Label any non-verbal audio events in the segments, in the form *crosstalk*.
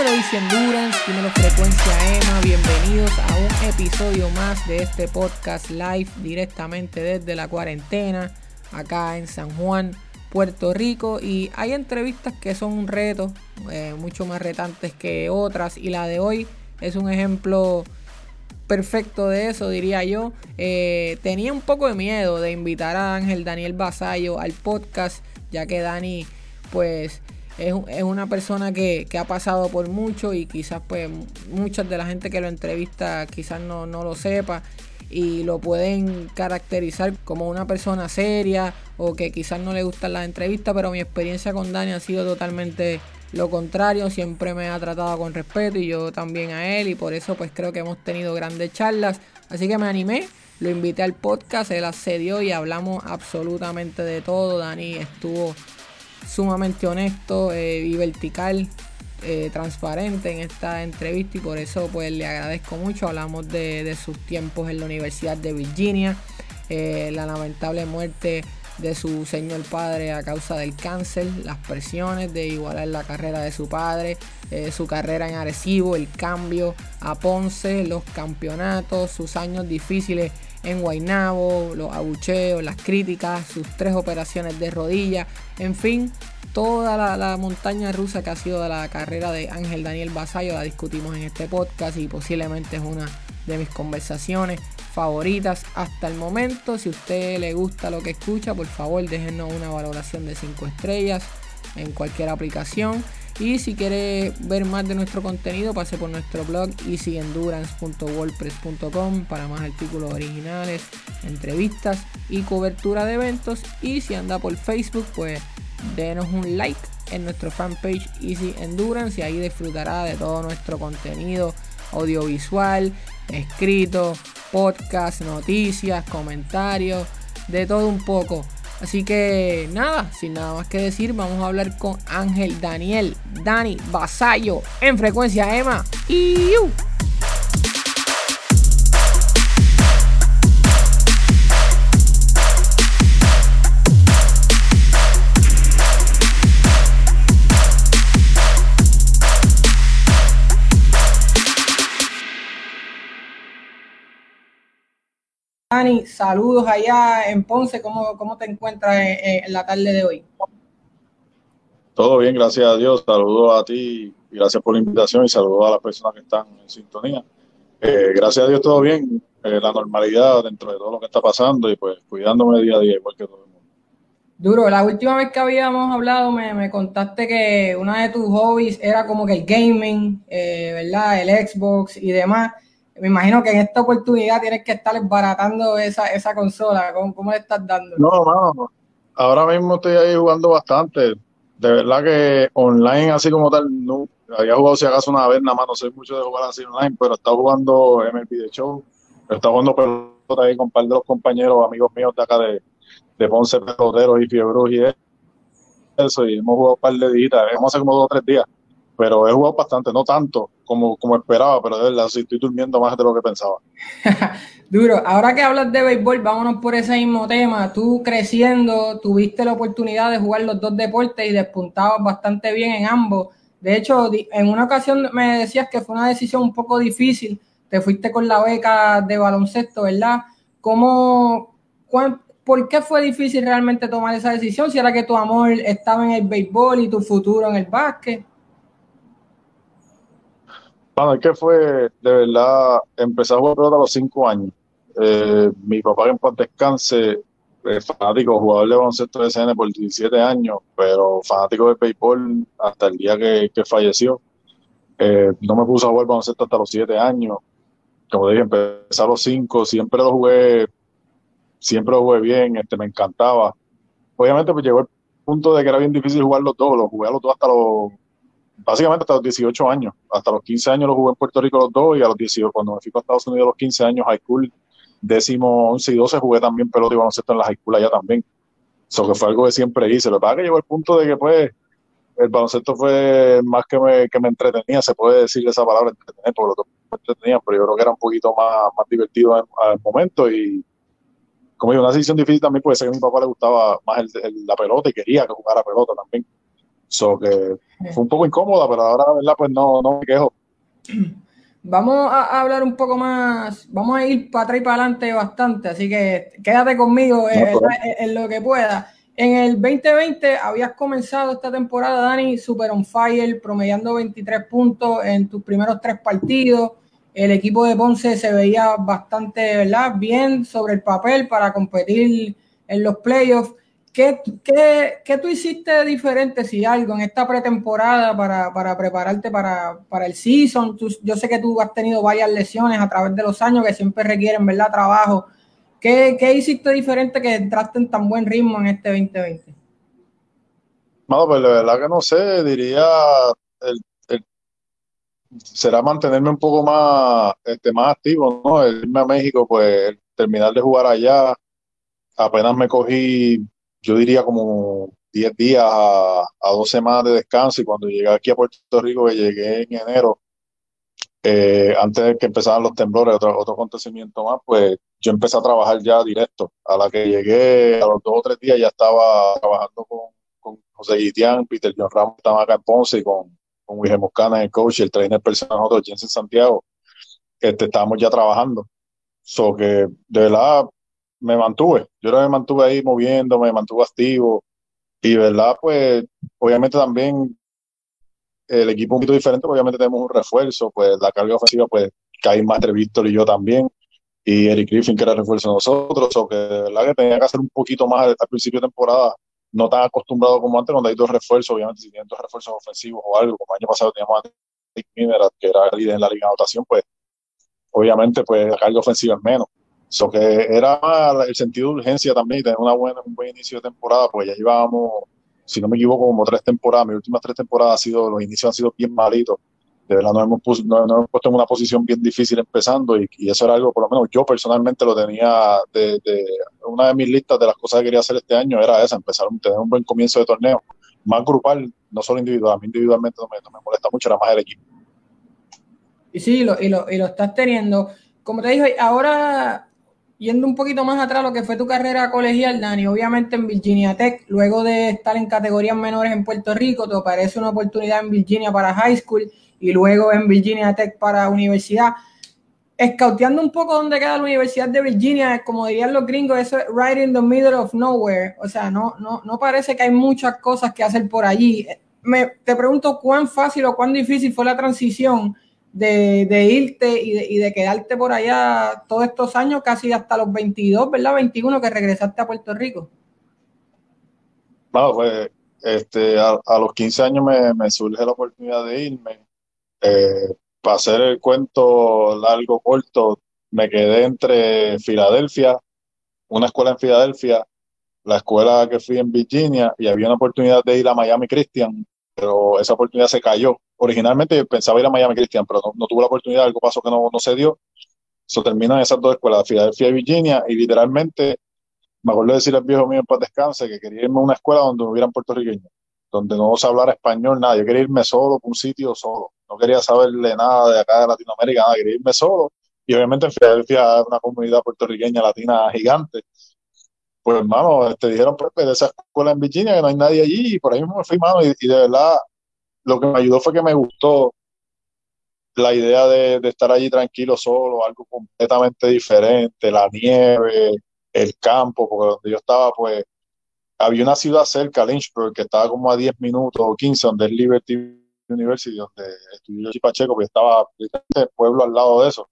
Dímelo Easy Endurance, dímelo Frecuencia Emma, bienvenidos a un episodio más de este podcast live directamente desde la cuarentena, acá en San Juan, Puerto Rico. Y hay entrevistas que son un reto, eh, mucho más retantes que otras, y la de hoy es un ejemplo perfecto de eso, diría yo. Eh, tenía un poco de miedo de invitar a Ángel Daniel Basayo al podcast, ya que Dani, pues, es, una persona que, ha pasado por mucho y quizás, pues, mucha de la gente que lo entrevista quizás no, no lo sepa y lo pueden caracterizar como una persona seria o que quizás no le gustan las entrevistas, pero mi experiencia con Dani ha sido totalmente lo contrario, siempre me ha tratado con respeto y yo también a él y por eso pues creo que hemos tenido grandes charlas. Así que me animé, lo invité al podcast, él accedió y hablamos absolutamente de todo. Dani estuvo sumamente honesto eh, y vertical, eh, transparente en esta entrevista y por eso pues le agradezco mucho. Hablamos de, sus tiempos en la Universidad de Virginia, eh, la lamentable muerte de su señor padre a causa del cáncer, las presiones de igualar la carrera de su padre, su carrera en Arecibo, el cambio a Ponce, los campeonatos, sus años difíciles en Guaynabo, los abucheos, las críticas, sus tres operaciones de rodilla, en fin, toda la, la, montaña rusa que ha sido de la carrera de Ángel Daniel Basayo la discutimos en este podcast y posiblemente es una de mis conversaciones favoritas hasta el momento. Si a usted le gusta lo que escucha, por favor déjenos una valoración de 5 estrellas en cualquier aplicación. Y si quiere ver más de nuestro contenido, pase por nuestro blog easyendurance.wordpress.com para más artículos originales, entrevistas y cobertura de eventos. Y si anda por Facebook, pues denos un like en nuestro fanpage Easy Endurance y ahí disfrutará de todo nuestro contenido audiovisual, escrito, podcast, noticias, comentarios, de todo un poco. Así que nada, sin nada más que decir, vamos a hablar con Ángel Daniel, Dani Basayo en frecuencia Emma. Y Dani, saludos allá en Ponce. ¿Cómo, cómo te encuentras en, la tarde de hoy? Todo bien, gracias a Dios. Saludos a ti y gracias por la invitación y saludos a las personas que están en sintonía. Eh, gracias a Dios, todo bien. Eh, la normalidad dentro de todo lo que está pasando y pues cuidándome día a día, igual que todo el mundo. Duro, la última vez que habíamos hablado me, me contaste que una de tus hobbies era como que el gaming, eh, ¿verdad? El Xbox y demás me imagino que en esta oportunidad tienes que estar baratando esa, esa consola. ¿Cómo, ¿Cómo, le estás dando? No, no, ahora mismo estoy ahí jugando bastante. De verdad que online, así como tal, no. Había jugado si acaso una vez, nada más, no sé mucho de jugar así online, pero estaba jugando MLB The Show, estaba jugando pelota ahí con un par de los compañeros, amigos míos de acá de, de Ponce, peloteros y fiebros y eso, y hemos jugado un par de días, hemos hace como dos o tres días pero he jugado bastante, no tanto como, como esperaba, pero de verdad sí estoy durmiendo más de lo que pensaba. *laughs* Duro, ahora que hablas de béisbol, vámonos por ese mismo tema. Tú creciendo, tuviste la oportunidad de jugar los dos deportes y despuntabas bastante bien en ambos. De hecho, en una ocasión me decías que fue una decisión un poco difícil. Te fuiste con la beca de baloncesto, ¿verdad? ¿Cómo, ¿Por qué fue difícil realmente tomar esa decisión? Si era que tu amor estaba en el béisbol y tu futuro en el básquet. Bueno, es que fue, de verdad, empecé a jugar pelota a los cinco años. Eh, mi papá en paz descanse, fanático, jugador de baloncesto de SN por 17 años, pero fanático de béisbol hasta el día que, falleció. Eh, no me puse a jugar baloncesto hasta los siete años. Como dije, empecé a los cinco, siempre lo jugué, siempre lo jugué bien, este, me encantaba. Obviamente, pues llegó el punto de que era bien difícil jugar los dos, lo jugué a los dos hasta los básicamente hasta los 18 años. Hasta los 15 años lo jugué en Puerto Rico los dos y a los 18, cuando me fui a Estados Unidos a los 15 años, high school, décimo, 11 y 12, jugué también pelota y baloncesto en la high school allá también. Eso que fue algo que siempre hice. Lo que pasa es que llegó el punto de que, pues, el baloncesto fue más que me, que me entretenía, se puede decir esa palabra, entretener, porque los dos me entretenían, pero yo creo que era un poquito más, más divertido al momento y, como digo, una decisión difícil también puede ser que a mi papá le gustaba más la pelota y quería que jugara pelota también. So que fue un poco incómoda, pero ahora, la verdad, pues no, no me quejo. Vamos a hablar un poco más, vamos a ir para atrás y para adelante bastante, así que quédate conmigo en, lo que pueda. En el 2020 habías comenzado esta temporada, Dani, super on fire, promediando 23 puntos en tus primeros tres partidos. El equipo de Ponce se veía bastante ¿verdad? bien sobre el papel para competir en los playoffs. ¿Qué, qué, tú hiciste diferente, si algo, en esta pretemporada para, para prepararte para, para, el season? yo sé que tú has tenido varias lesiones a través de los años que siempre requieren ¿verdad? trabajo. ¿Qué, ¿Qué, hiciste diferente que entraste en tan buen ritmo en este 2020? No, pues la verdad que no sé, diría, será mantenerme un poco más, este, más activo, ¿no? El irme a México, pues terminar de jugar allá, apenas me cogí yo diría como 10 días a, a, dos semanas de descanso y cuando llegué aquí a Puerto Rico, que llegué en enero, eh, antes de que empezaran los temblores, otro, otro acontecimiento más, pues yo empecé a trabajar ya directo. A la que llegué, a los dos o tres días ya estaba trabajando con, José Guitián, Peter John Ramos, estaba acá en Ponce y con, con Wilhelm Moscana, el coach, el trainer personal, nosotros, Jensen Santiago, este, estábamos ya trabajando. So que de verdad me mantuve, yo me mantuve ahí moviendo, me mantuve activo. Y verdad, pues obviamente también el equipo un poquito diferente, obviamente tenemos un refuerzo, pues la carga ofensiva, pues caí más entre Víctor y yo también, y Eric Griffin que era refuerzo de nosotros, o que de verdad que tenía que hacer un poquito más al, principio de temporada, no tan acostumbrado como antes, donde hay dos refuerzos, obviamente si tienen dos refuerzos ofensivos o algo, como el año pasado teníamos a Nick Mineral, que era líder en la liga de anotación, pues obviamente pues la carga ofensiva es menos. So que era el sentido de urgencia también, tener una buena, un buen inicio de temporada, pues ya llevábamos, si no me equivoco, como tres temporadas. Mis últimas tres temporadas ha sido, los inicios han sido bien malitos. De verdad, nos hemos, puesto, hemos puesto en una posición bien difícil empezando y, eso era algo, por lo menos yo personalmente lo tenía de, de, una de mis listas de las cosas que quería hacer este año era esa, empezar a tener un buen comienzo de torneo, más grupal, no solo individual. A mí individualmente no me, no me molesta mucho, era más el equipo. Y sí, lo, y, lo, y lo estás teniendo. Como te dije, ahora yendo un poquito más atrás lo que fue tu carrera colegial, Dani, obviamente en Virginia Tech, luego de estar en categorías menores en Puerto Rico, te aparece una oportunidad en Virginia para high school y luego en Virginia Tech para universidad. Escauteando un poco dónde queda la Universidad de Virginia, como dirían los gringos, eso es right in the middle of nowhere. O sea, no, no, no parece que hay muchas cosas que hacer por allí. Me, te pregunto cuán fácil o cuán difícil fue la transición de, irte y de, quedarte por allá todos estos años, casi hasta los 22, ¿verdad? 21 que regresaste a Puerto Rico. Bueno, pues este, a, los 15 años me, surge la oportunidad de irme. Eh, para hacer el cuento largo, corto, me quedé entre Filadelfia, una escuela en Filadelfia, la escuela que fui en Virginia, y había una oportunidad de ir a Miami Christian, pero esa oportunidad se cayó originalmente pensaba ir a Miami Christian, pero no, tuvo la oportunidad, algo pasó que no, no se dio. Eso termina en esas dos escuelas, Filadelfia y Virginia, y literalmente me acuerdo de decirle al viejo mío en paz descanse que quería irme a una escuela donde hubieran puertorriqueños, donde no se hablara español, nada. Yo quería irme solo, un sitio solo. No quería saberle nada de acá de Latinoamérica, nada. Quería irme solo. Y obviamente en Filadelfia hay una comunidad puertorriqueña latina gigante. Pues, hermano, te este, dijeron, pues, de esa escuela en Virginia que no hay nadie allí, y por ahí me fui, mano, y de verdad lo que me ayudó fue que me gustó la idea de, estar allí tranquilo solo, algo completamente diferente, la nieve, el campo, porque donde yo estaba, pues, había una ciudad cerca, Lynchburg, que estaba como a 10 minutos o 15, donde es Liberty University, donde estudió Pacheco, porque estaba el pueblo al lado de eso.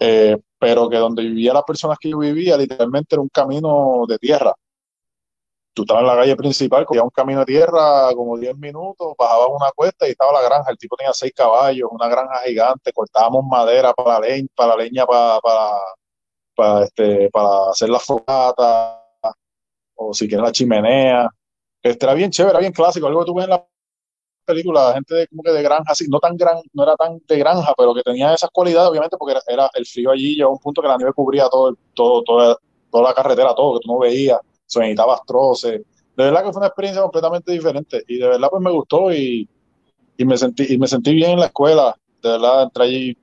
Eh, pero que donde vivía las personas que yo vivía, literalmente era un camino de tierra tú estabas en la calle principal, cogías un camino de tierra como 10 minutos, bajabas una cuesta y estaba la granja. El tipo tenía seis caballos, una granja gigante, cortábamos madera para la leña, para, la leña, para, para, este, para hacer la fogata, o si quieres la chimenea. Este era bien chévere, era bien clásico, algo que tú ves en la película, gente de, como que de granja, así, no tan gran, no era tan de granja, pero que tenía esas cualidades, obviamente, porque era, el frío allí, llegó un punto que la nieve cubría todo, todo, toda, toda la carretera, todo, que tú no veías se necesitaba troces. De verdad que fue una experiencia completamente diferente y de verdad pues me gustó y, y me sentí y me sentí bien en la escuela. De verdad entré allí,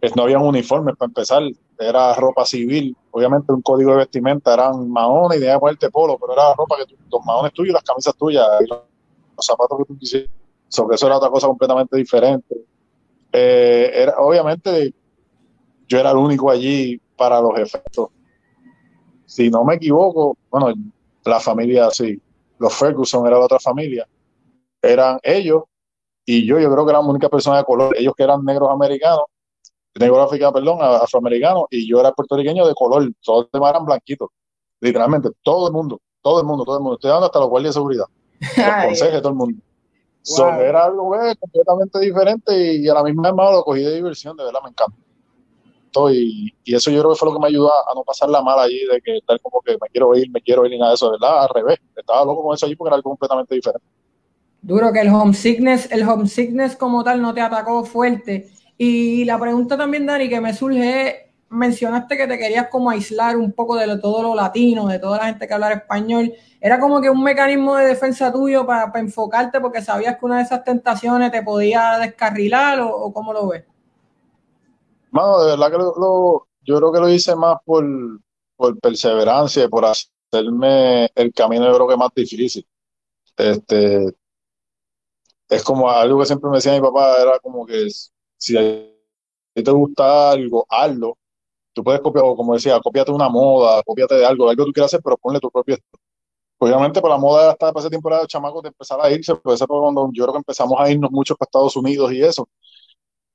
pues, no había uniformes para empezar, era ropa civil, obviamente un código de vestimenta eran maones y de ponerte polo, pero era ropa que los maones tuyos y las camisas tuyas. los zapatos que tú quisieras. Sobre eso era otra cosa completamente diferente. Eh, era, obviamente, yo era el único allí para los efectos. Si no me equivoco, bueno, la familia, sí, los Ferguson era la otra familia, eran ellos y yo, yo creo que era la única persona de color, ellos que eran negros americanos, negros africanos, perdón, afroamericanos, y yo era puertorriqueño de color, todos los demás eran blanquitos, literalmente, todo el mundo, todo el mundo, todo el mundo, estoy dando hasta los guardias de seguridad, *laughs* los consejos, todo el mundo. era algo completamente diferente y, a la misma vez lo cogí de diversión, de verdad me encanta. Y, y, eso yo creo que fue lo que me ayudó a, no pasar la mala allí, de que tal como que me quiero ir, me quiero ir y nada de eso, verdad, al revés. Estaba loco con eso allí porque era algo completamente diferente. Duro que el homesickness, el homesickness como tal no te atacó fuerte. Y la pregunta también, Dani, que me surge mencionaste que te querías como aislar un poco de todo lo latino, de toda la gente que habla español. ¿Era como que un mecanismo de defensa tuyo para, enfocarte porque sabías que una de esas tentaciones te podía descarrilar o, cómo lo ves? Mano, de verdad que lo, yo creo que lo hice más por, por perseverancia, por hacerme el camino, yo creo que más difícil. Este, es como algo que siempre me decía mi papá, era como que si te gusta algo, hazlo. Tú puedes copiar, o como decía, copiate una moda, copiate de algo, algo que tú quieras hacer, pero ponle tu propio estilo. Obviamente, por pues, la moda hasta para era de chamacos de empezar a irse, pues eso cuando yo creo que empezamos a irnos mucho para Estados Unidos y eso.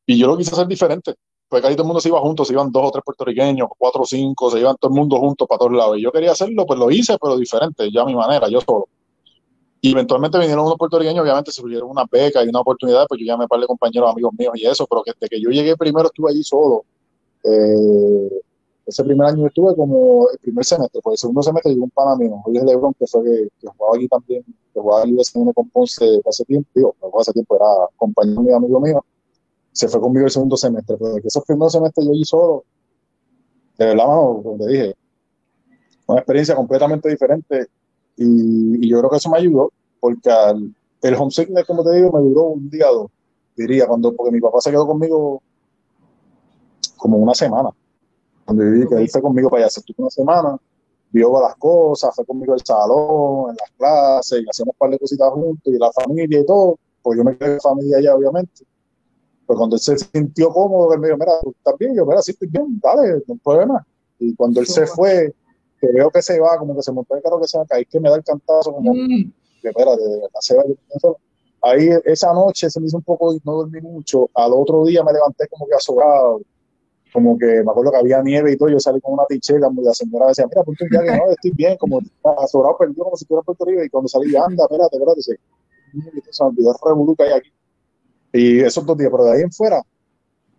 Y yo lo quise hacer diferente, porque ahí todo el mundo se iba juntos, se iban dos o tres puertorriqueños, cuatro o cinco, se iban todo el mundo juntos para todos lados. Y yo quería hacerlo, pues lo hice, pero diferente, ya a mi manera, yo solo. Y eventualmente vinieron unos puertorriqueños, obviamente se surgieron una beca y una oportunidad, pues yo llamé a par de compañeros, amigos míos y eso, pero desde que yo llegué primero estuve allí solo. Eh, ese primer año estuve como el primer semestre, pues el segundo semestre llegó un pana mío, Jorge Lebron, que fue que, jugaba allí también, que jugaba allí con Ponce hace tiempo, digo, hace tiempo era compañero mío, amigo mío, se fue conmigo el segundo semestre, pero que esos primeros semestres yo allí solo, de verdad, mano, como te dije, una experiencia completamente diferente y, yo creo que eso me ayudó, porque el homesickness, como te digo, me duró un día o dos, diría, cuando, porque mi papá se quedó conmigo como una semana. Cuando viví, que él fue conmigo para allá, se estuvo una semana, vio las cosas, fue conmigo al salón, en las clases, y hacíamos un par de cositas juntos, y la familia y todo, pues yo me quedé en familia allá, obviamente. Pero cuando él se sintió cómodo, él me dijo, mira, ¿tú estás bien? Yo, mira, sí estoy bien, dale, no hay problema. Y cuando él se fue, que veo que se va, como que se montó el carro que se va a caer, que me da el cantazo, como mm. que espérate, se va. Ahí esa noche se me hizo un poco, no dormí mucho. Al otro día me levanté como que azorado, como que me acuerdo que había nieve y todo. Yo salí con una tichera, y la señora decía, mira, ponte un que no, estoy bien, como azorado, perdido como si estuviera en Puerto Rico. Y cuando salí, anda, espérate, espérate, se, se me olvidó el revolú que hay aquí. Y esos dos días, pero de ahí en fuera,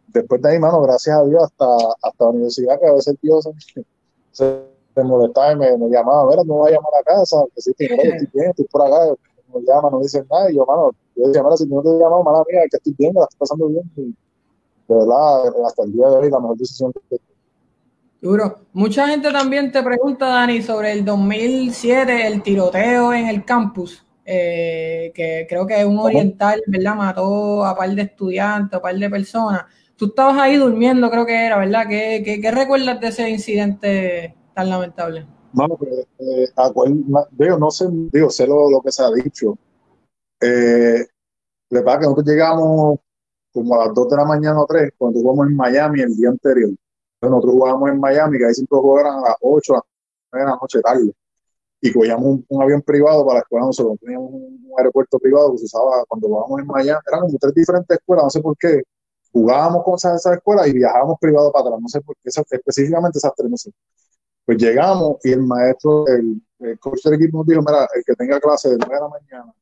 después de ahí, mano, gracias a Dios, hasta, hasta la universidad, que a veces Dios se, me molestaba y me, me llamaba, a ver, no voy a llamar a casa, que si estoy, bien, estoy por acá, me llama, no dicen nada, y yo, mano, yo decía, mira, si no te he llamado, mala mía, que estoy bien, que la estoy pasando bien, y de verdad, hasta el día de hoy, la mejor decisión que Duro. Mucha gente también te pregunta, Dani, sobre el 2007, el tiroteo en el campus, eh, que creo que un oriental, ¿verdad? Mató a par de estudiantes, a par de personas. Tú estabas ahí durmiendo, creo que era, ¿verdad? ¿Qué, qué, qué recuerdas de ese incidente tan lamentable. Bueno, pues, eh, digo, no sé, digo, sé lo, lo que se ha dicho. Eh, le pasa que nosotros llegamos como a las 2 de la mañana o 3, cuando jugamos en Miami el día anterior. nosotros jugábamos en Miami, que ahí siempre jugaban a las 8, a las de la noche tarde. Y cogíamos un, avión privado para la escuela. Nosotros teníamos un, aeropuerto privado que se usaba cuando jugábamos en Miami. Eran como tres diferentes escuelas, no sé por qué. Jugábamos con esas, esas escuelas y viajábamos privado para atrás. No sé por qué, específicamente esas tres, no. Pues llegamos y el maestro, el, el coach del equipo nos dijo, mira, el que tenga clase de 9 de la mañana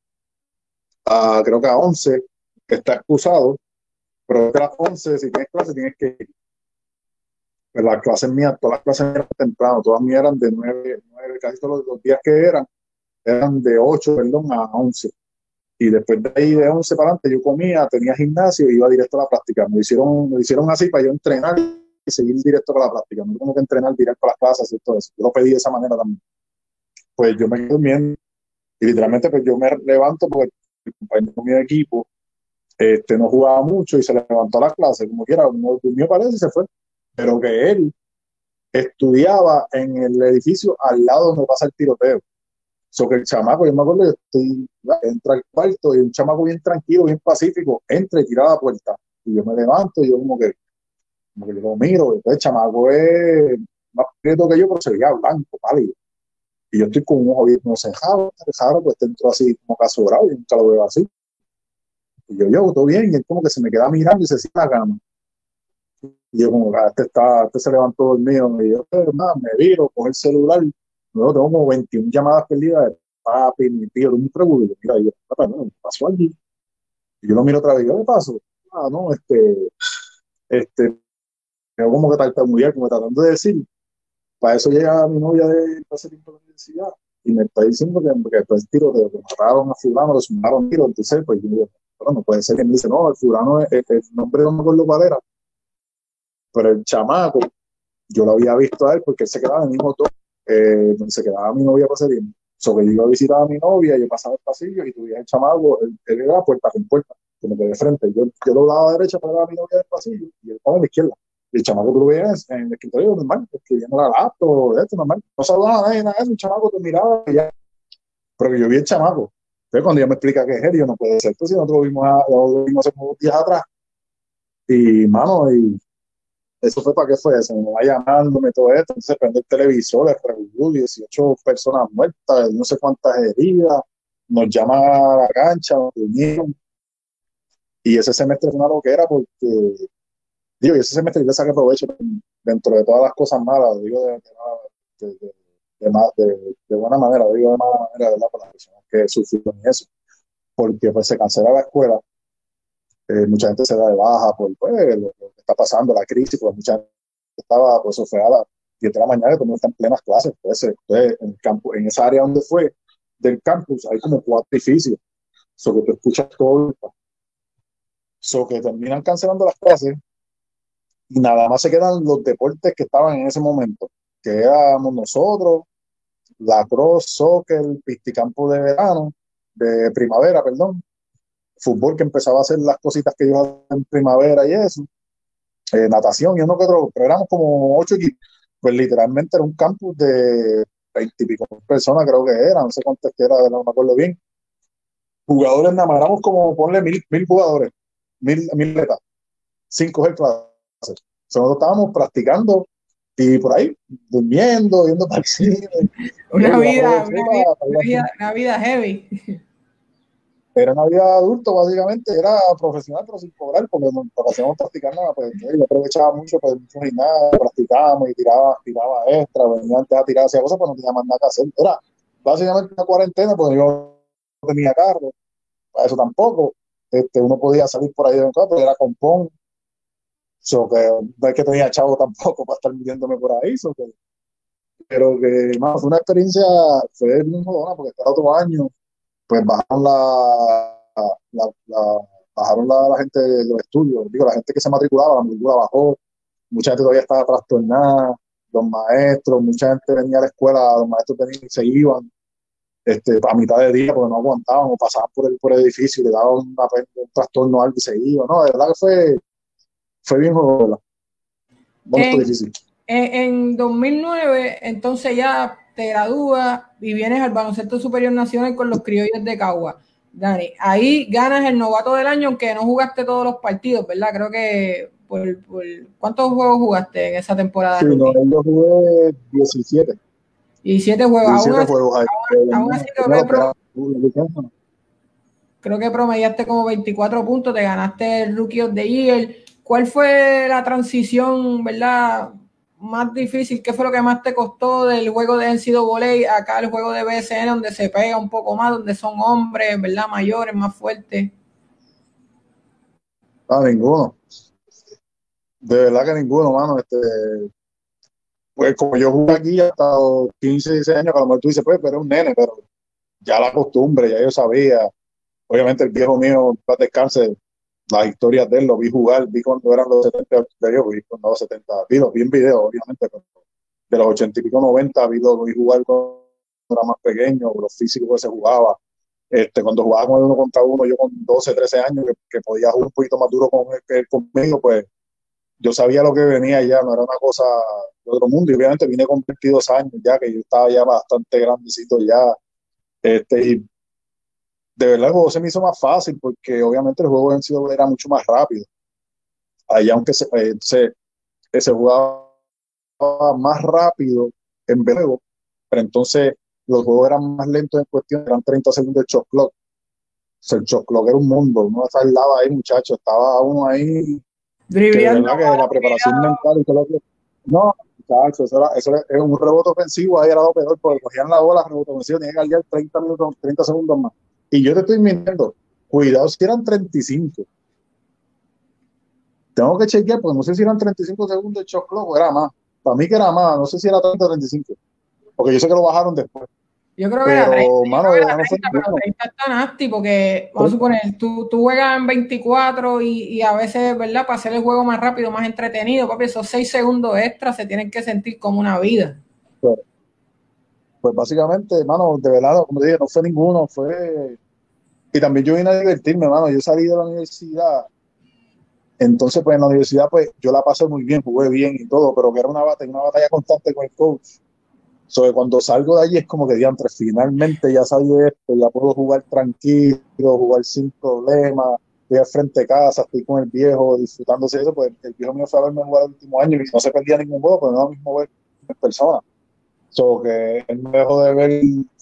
a creo que a 11 está excusado, pero a las 11 si tienes clase tienes que ir. Pues las clases mías, todas las clases eran temprano, todas mías eran de 9, 9 casi todos los, días que eran, eran de 8, perdón, a 11. Y después de ahí, de 11 para adelante, yo comía, tenía gimnasio y iba directo a la práctica. Me hicieron, me hicieron así para yo entrenar y seguir directo con la práctica. No tengo que entrenar directo a las clases y todo eso. Yo lo pedí de esa manera también. Pues yo me quedo durmiendo y literalmente pues yo me levanto porque el compañero mi equipo este, no jugaba mucho y se levantó a las clases, como quiera, no durmió parece y se fue. Pero que él estudiaba en el edificio al lado donde pasa el tiroteo. So que el chamaco, yo me acuerdo, yo estoy, entra al cuarto y un chamaco bien tranquilo, bien pacífico, entra y tira la puerta. Y yo me levanto y yo como que, como que lo miro, entonces el chamaco es más prieto que yo, pero se veía blanco, pálido. Y yo estoy con un ojo bien no cerrado, cerrado, pues entró así como caso bravo, y nunca lo veo así. Y yo, yo, todo bien, y él como que se me queda mirando y se sienta la cama. Y yo como, ah, este, está, este se levantó dormido, y yo, nada, me viro, con el celular, luego tengo como 21 llamadas perdidas de papi, mi tío, de un y mira, yo, papá, no, pasó allí. Y yo lo miro otra vez, ¿qué pasó? Ah, no, este, este, yo como que tartamudear, como tratando de decir, para eso llega mi novia de hace tiempo de la universidad y me está diciendo que, que después tiro de que mataron a fulano, le sumaron tiro, entonces pues yo digo, bueno, no puede ser que me dice, no, el fulano, el, el nombre no me acuerdo cuál era, pero el chamaco, yo lo había visto a él porque él se quedaba en el mismo eh, donde se quedaba mi novia para salir. So que yo iba a visitar a mi novia, yo pasaba el pasillo y tuviera el chamaco, él, él era puerta con puerta, que me quedé de frente. Yo, yo lo daba a la derecha para ver a mi novia del pasillo y él estaba a la izquierda. Y el chamaco tú lo veías en el escritorio normal, escribiendo la laptop, esto normal. No saludaba a nadie, nada de eso, el chamaco te miraba y ya. Pero que yo vi el chamaco. Entonces cuando ella me explica que es él, yo no puede ser. Entonces nosotros lo vimos, a, lo vimos hace unos días atrás. Y, mano, y eso fue para qué fue eso, me va llamándome todo esto, entonces prende el televisor, el review, 18 personas muertas, no sé cuántas heridas, nos llama a la cancha, nos reunieron, y ese semestre fue una loquera porque, digo, y ese semestre yo saqué provecho dentro de todas las cosas malas, digo de, de, de, de, de buena manera, digo de mala manera, ¿verdad? Para las personas que sufrieron eso, porque pues se cancela la escuela, eh, mucha gente se da de baja por pues, lo, que está pasando, la crisis, pues mucha gente estaba pues sofreada 10 de la mañana todo el plenas clases. Pues, entonces, en, el campo, en esa área donde fue del campus hay como cuatro edificios, so que tú escuchas todo, so que terminan cancelando las clases y nada más se quedan los deportes que estaban en ese momento, que éramos nosotros, la cross, soccer, pisticampo de verano, de primavera, perdón, fútbol que empezaba a hacer las cositas que yo en primavera y eso, eh, natación y uno que otro, pero éramos como ocho equipos, pues literalmente era un campus de veintipico personas, creo que era, no sé cuántas que era, no me acuerdo bien. Jugadores nada más, éramos como, ponle mil, mil jugadores, mil, mil letras, sin coger clases. O sea, nosotros estábamos practicando y por ahí, durmiendo, viendo *laughs* para Una una vida, una vida, una vida heavy era una vida adulto, básicamente, era profesional, pero sin cobrar, porque no hacíamos practicar nada, pues yo aprovechaba mucho, pues mucho gimnasio, practicábamos y tiraba, tiraba extra, venía antes a tirar hacia cosas, pues no tenía más nada que hacer. Era básicamente una cuarentena, porque yo no tenía carro, para eso tampoco. Este, uno podía salir por ahí de un pero era con PON, so que no es que tenía chavo tampoco para estar midiéndome por ahí, so que, pero que, más fue una experiencia, fue bien jodona, porque cada otro año pues bajaron la, la, la bajaron la, la, gente de los estudios, digo, la gente que se matriculaba, la matrícula bajó, mucha gente todavía estaba trastornada, los maestros, mucha gente venía a la escuela, los maestros venían y se iban este, a mitad de día porque no aguantaban o pasaban por el, por el edificio y le daban una, un trastorno algo y se iban, no, de verdad que fue, fue bien jodido, en, difícil. En, en 2009, entonces ya te gradúas y vienes al baloncesto superior nacional con los criollos de Cagua. Dani, ahí ganas el novato del año, aunque no jugaste todos los partidos, ¿verdad? Creo que por, por ¿cuántos juegos jugaste en esa temporada? Sí, no, yo jugué 17. 17 juegos. 17 aún, juegos aún, aún así creo que, pro, creo que promediaste como 24 puntos, te ganaste el Rookie of the Year. ¿Cuál fue la transición, verdad? Más difícil? ¿Qué fue lo que más te costó del juego de NCAA acá el juego de BSN donde se pega un poco más, donde son hombres, ¿verdad? Mayores, más fuertes. Ah, ninguno. De verdad que ninguno, mano. Este, pues como yo jugué aquí hasta 15, 16 años, a lo mejor tú pues, pero era un nene, pero ya la costumbre, ya yo sabía. Obviamente el viejo mío, para descanse, las historias de él, lo vi jugar, vi cuando eran los 70, yo vi cuando los 70, vi, los, vi en video, obviamente, pero de los 80 y pico 90, vi, lo vi jugar cuando era más pequeño, los físicos que se jugaba, este, cuando jugaba con uno contra uno, yo con 12, 13 años, que, que podía jugar un poquito más duro con él, conmigo, pues yo sabía lo que venía ya, no era una cosa de otro mundo, y obviamente vine con 22 años ya, que yo estaba ya bastante grandecito ya, Este, y de verdad el juego se me hizo más fácil porque obviamente el juego en sí era mucho más rápido. Ahí aunque se, eh, se, se jugaba más rápido en juego, pero entonces los juegos eran más lentos en cuestión, eran 30 segundos de shot clock. O sea, el shot clock era un mundo, uno lado ahí, muchachos, estaba uno ahí. Dribleando. Que, que la preparación mental y todo lo que. No, muchachos, eso era, eso era un rebote ofensivo, ahí era lo peor, porque cogían la bola, rebote ofensivo, tenían que 30 minutos, 30 segundos más. Y yo te estoy mintiendo, cuidado si eran 35. Tengo que chequear, porque no sé si eran 35 segundos de shot clock era más. Para mí que era más, no sé si era 30 o 35. Porque yo sé que lo bajaron después. Yo creo que Pero, era 30, yo mano, que era no fue 30, pero ninguno. 30 está nasty porque, vamos a suponer, tú, tú juegas en 24 y, y a veces, ¿verdad? Para hacer el juego más rápido, más entretenido, papi, esos 6 segundos extra se tienen que sentir como una vida. Pues básicamente, mano, de verdad, como te dije, no fue ninguno, fue... Y también yo vine a divertirme, mano, yo salí de la universidad, entonces pues en la universidad pues yo la pasé muy bien, jugué bien y todo, pero que era una batalla, una batalla constante con el coach. So, cuando salgo de allí es como que diantre, finalmente ya salí de esto, ya puedo jugar tranquilo, jugar sin problemas, estoy al frente de casa, estoy con el viejo disfrutándose de eso, pues el viejo mío fue a verme jugar el último año y no se perdía ningún juego, pero no es lo mismo ver en persona. So, que él me dejó de ver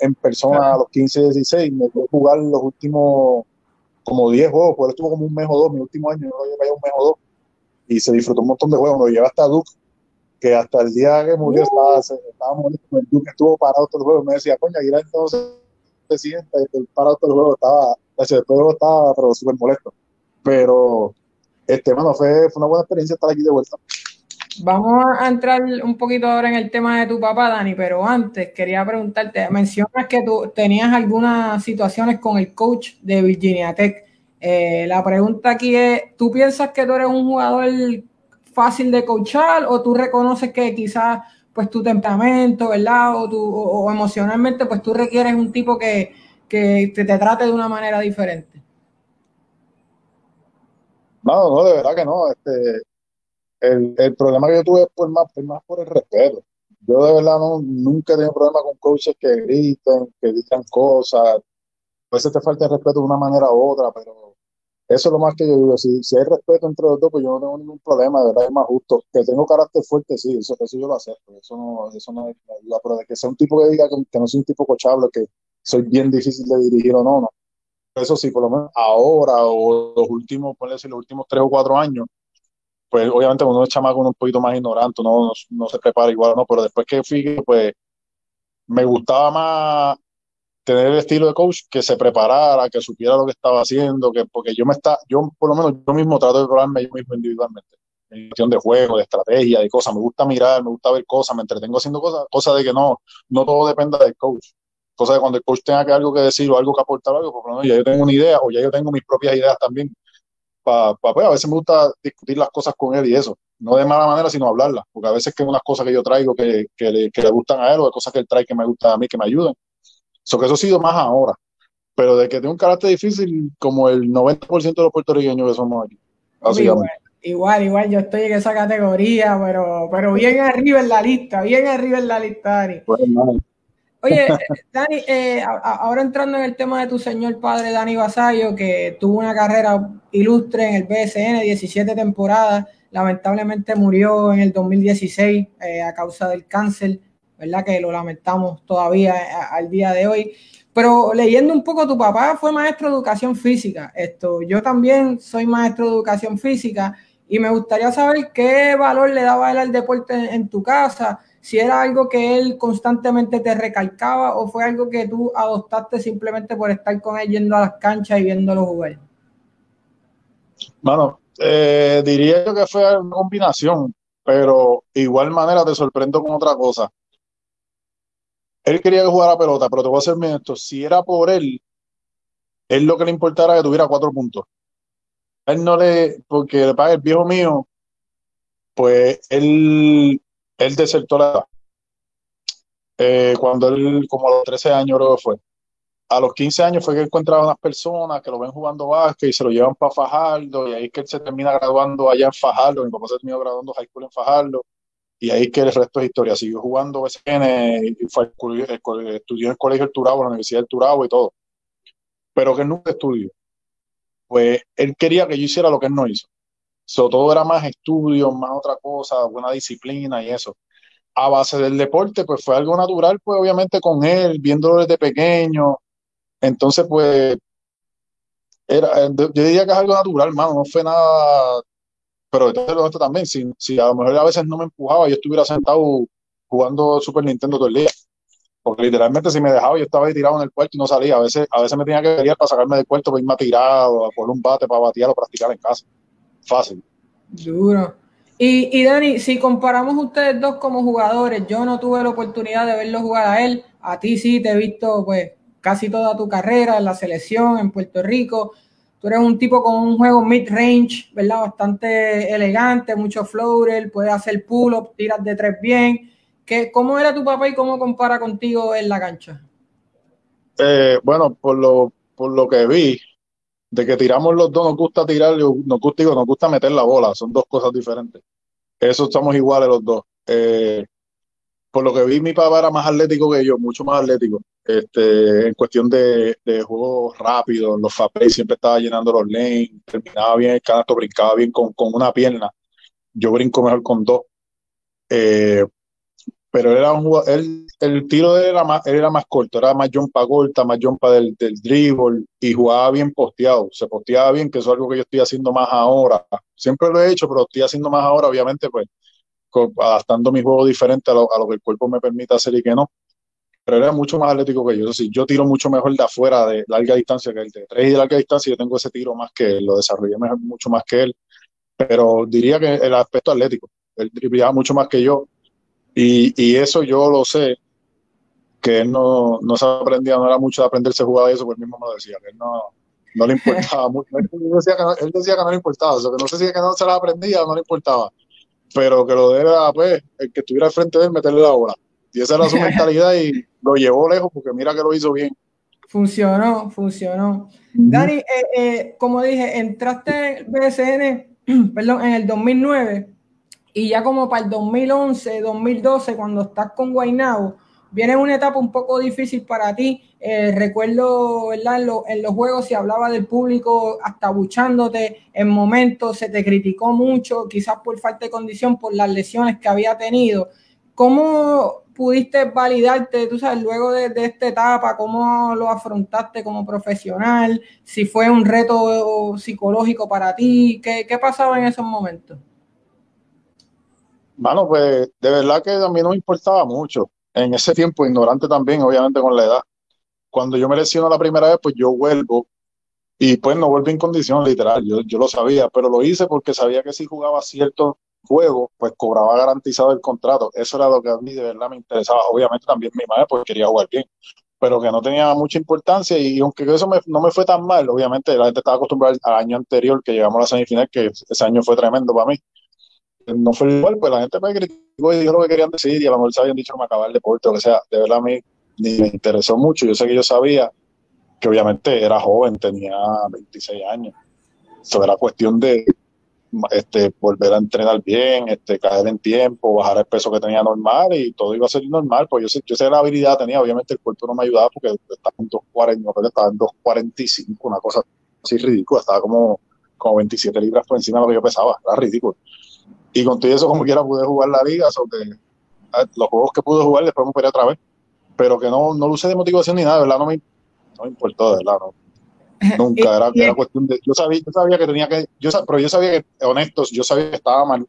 en persona a los 15, 16, me dejó jugar los últimos como 10 juegos, pues él estuvo como un mes o dos, mi último año, yo lo llevé un mes o dos, y se disfrutó un montón de juegos, lo llevé hasta Duke, que hasta el día que murió estaba, estaba molesto el Duke, estuvo parado todo el juego, me decía, coña, Aguilar entonces se sienta, y el parado todo el juego, estaba, juego estaba, pero súper molesto, pero, este, mano, fue, fue una buena experiencia estar aquí de vuelta. Vamos a entrar un poquito ahora en el tema de tu papá, Dani, pero antes quería preguntarte, mencionas que tú tenías algunas situaciones con el coach de Virginia Tech. Eh, la pregunta aquí es, ¿tú piensas que tú eres un jugador fácil de coachar o tú reconoces que quizás pues tu temperamento, ¿verdad? O, tu, o, emocionalmente pues tú requieres un tipo que, que te, te trate de una manera diferente? No, no, de verdad que no, este el, el, problema que yo tuve fue más, fue más por el respeto. Yo de verdad no, nunca he tenido problema con coaches que griten, que digan cosas. A veces te falta el respeto de una manera u otra, pero eso es lo más que yo digo. Si, si hay respeto entre los dos, pues yo no tengo ningún problema, de verdad es más justo. Que tengo carácter fuerte, sí, eso, eso yo lo acepto. Eso no, eso no es ayuda, pero de que sea un tipo que diga que, que no soy un tipo cochable, que soy bien difícil de dirigir o no, no. Eso sí, por lo menos ahora o los últimos, ponle decir, los últimos tres o cuatro años, pues obviamente uno es chamaco uno un poquito más ignorante, no, no, no, se prepara igual, no, pero después que fui, pues me gustaba más tener el estilo de coach que se preparara, que supiera lo que estaba haciendo, que porque yo me está, yo por lo menos yo mismo trato de probarme yo mismo individualmente, en cuestión de juego, de estrategia, de cosas, me gusta mirar, me gusta ver cosas, me entretengo haciendo cosas, cosas de que no, no todo dependa del coach, cosa de cuando el coach tenga que algo que decir o algo que aportar algo, por lo ya yo tengo una idea o ya yo tengo mis propias ideas también Pa, pa, pues, a veces me gusta discutir las cosas con él y eso, no de mala manera, sino hablarlas, porque a veces que unas cosas que yo traigo que, que, le, que le gustan a él o hay cosas que él trae que me gustan a mí, que me ayudan. So que eso ha sido más ahora, pero de que tiene un carácter difícil como el 90% de los puertorriqueños que somos aquí. Igual, igual, igual, yo estoy en esa categoría, pero, pero bien arriba en la lista, bien arriba en la lista, Dani. Pues, Oye, Dani, eh, ahora entrando en el tema de tu señor padre Dani Basayo, que tuvo una carrera ilustre en el BSN, 17 temporadas, lamentablemente murió en el 2016 eh, a causa del cáncer, ¿verdad? Que lo lamentamos todavía a, eh, al día de hoy. Pero leyendo un poco, tu papá fue maestro de educación física. Esto, yo también soy maestro de educación física y me gustaría saber qué valor le daba él al deporte en, en tu casa si era algo que él constantemente te recalcaba o fue algo que tú adoptaste simplemente por estar con él yendo a las canchas y viéndolo jugar. Bueno, eh, diría yo que fue una combinación, pero igual manera te sorprendo con otra cosa. Él quería que jugara pelota, pero te voy a hacer esto. Si era por él, él lo que le importara que tuviera cuatro puntos. él no le, porque le el viejo mío, pues él él desertó la edad. Eh, cuando él, como a los 13 años creo que fue. A los 15 años fue que encontraba unas personas que lo ven jugando básquet y se lo llevan para Fajardo y ahí es que él se termina graduando allá en Fajardo. Mi papá se terminó graduando high school en Fajardo y ahí que el resto es historia. Siguió jugando BCN, y fue, estudió en el colegio del Turabo, en la Universidad del Turabo y todo. Pero que él nunca estudió. Pues él quería que yo hiciera lo que él no hizo. So, todo era más estudio, más otra cosa, buena disciplina y eso. A base del deporte, pues fue algo natural, pues obviamente con él, viéndolo desde pequeño. Entonces, pues, era, yo diría que es algo natural, mano, no fue nada pero esto también, si, a lo mejor a veces no me empujaba, yo estuviera sentado jugando Super Nintendo todo el día. Porque literalmente si me dejaba, yo estaba ahí tirado en el puerto y no salía. A veces, a veces me tenía que venir para sacarme del puerto, para irme a tirar o a poner un bate para batear o practicar en casa. Fácil. Duro. Y, y Dani, si comparamos ustedes dos como jugadores, yo no tuve la oportunidad de verlo jugar a él, a ti sí te he visto pues casi toda tu carrera en la selección en Puerto Rico. Tú eres un tipo con un juego mid-range, ¿verdad? Bastante elegante, mucho floater, puedes hacer pull-up, tiras de tres bien. ¿Qué, ¿Cómo era tu papá y cómo compara contigo en la cancha? Eh, bueno, por lo, por lo que vi, de que tiramos los dos, nos gusta tirar, nos gusta, nos gusta meter la bola, son dos cosas diferentes. Eso estamos iguales los dos. Eh, por lo que vi, mi papá era más atlético que yo, mucho más atlético. Este, en cuestión de, de juegos rápidos, los fapes siempre estaba llenando los lanes, terminaba bien el canasto, brincaba bien con, con una pierna. Yo brinco mejor con dos. Eh, pero era un jugador, el tiro él era, más, era más corto, era más jumpa corta, más jumpa del, del dribble y jugaba bien posteado, se posteaba bien, que es algo que yo estoy haciendo más ahora. Siempre lo he hecho, pero estoy haciendo más ahora, obviamente, pues adaptando mi juego diferente a lo, a lo que el cuerpo me permite hacer y que no pero era mucho más atlético que yo. Eso yo tiro mucho mejor de afuera, de larga distancia que él. De tres y de larga distancia yo tengo ese tiro más que él, lo desarrollé mucho más que él. Pero diría que el aspecto atlético, él dribleaba mucho más que yo. Y, y, eso yo lo sé, que él no, no se aprendía, no era mucho de aprenderse a jugar eso, pues él mismo me decía, que él no, no le *laughs* importaba mucho. Él decía, que no, él decía que no le importaba, o que no sé si es que no se la aprendía o no le importaba, pero que lo de era, pues, el que estuviera al frente de él, meterle la bola. Y esa era su *laughs* mentalidad y lo llevó lejos porque mira que lo hizo bien. Funcionó, funcionó. Dani, eh, eh, como dije, entraste en BSN, *clears throat* perdón, en el 2009 y ya como para el 2011, 2012, cuando estás con Guaynabo, viene una etapa un poco difícil para ti. Eh, recuerdo, ¿verdad? En, los juegos se hablaba del público hasta buchándote en momentos, se te criticó mucho, quizás por falta de condición, por las lesiones que había tenido. ¿Cómo pudiste validarte, tú sabes, luego de, esta etapa, cómo lo afrontaste como profesional, si fue un reto psicológico para ti, qué pasaba en esos momentos? Bueno, pues de verdad que a mí no me importaba mucho. En ese tiempo, ignorante también, obviamente con la edad. Cuando yo me lesiono la primera vez, pues yo vuelvo y pues no vuelvo en condición literal. Yo, yo lo sabía, pero lo hice porque sabía que si jugaba cierto juego, pues cobraba garantizado el contrato. Eso era lo que a mí de verdad me interesaba. Obviamente también mi madre pues quería jugar bien, pero que no tenía mucha importancia y aunque eso no me fue tan mal, obviamente la gente estaba acostumbrada al año anterior que llegamos a la semifinal, que ese año fue tremendo para mí. No fue igual, pues la gente me criticó y dijo lo que querían decir y a lo mejor se habían dicho que me acababa el deporte o sea. De verdad a mí ni me interesó mucho. Yo sé que yo sabía que obviamente era joven, tenía 26 años. Eso era cuestión de, este, volver a entrenar bien, este, caer en tiempo, bajar el peso que tenía normal y todo iba a ser normal, pues yo sé, yo sé la habilidad tenía, obviamente el cuerpo no me ayudaba porque estaba en 2.40, estaba en 2.45, una cosa así ridícula, estaba como, como 27 libras por encima de lo que yo pesaba, era ridículo. Y con todo eso como quiera pude jugar la liga, sobre ah, los juegos que pude jugar después me operé otra vez, pero que no, no lo usé de motivación ni nada, ¿verdad? No me, no me importó, de verdad, no *laughs* Nunca, era, era, cuestión de. Yo sabía, yo sabía que tenía que. Yo, pero yo sabía que, honestos, yo sabía que estaba mal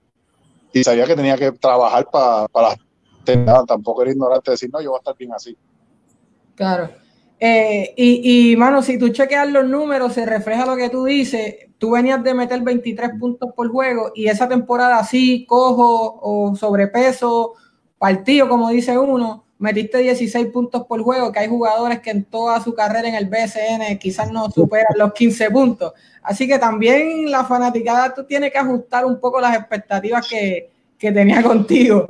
y sabía que tenía que trabajar para para Tampoco era ignorante decir, no, yo voy a estar bien así. Claro. Eh, y, y, mano, si tú chequeas los números, se refleja lo que tú dices. Tú venías de meter 23 puntos por juego y esa temporada así, cojo o sobrepeso, partido, como dice uno, metiste 16 puntos por juego, que hay jugadores que en toda su carrera en el BSN quizás no superan los 15 puntos. Así que también la fanaticada tú tienes que ajustar un poco las expectativas que, que tenía contigo.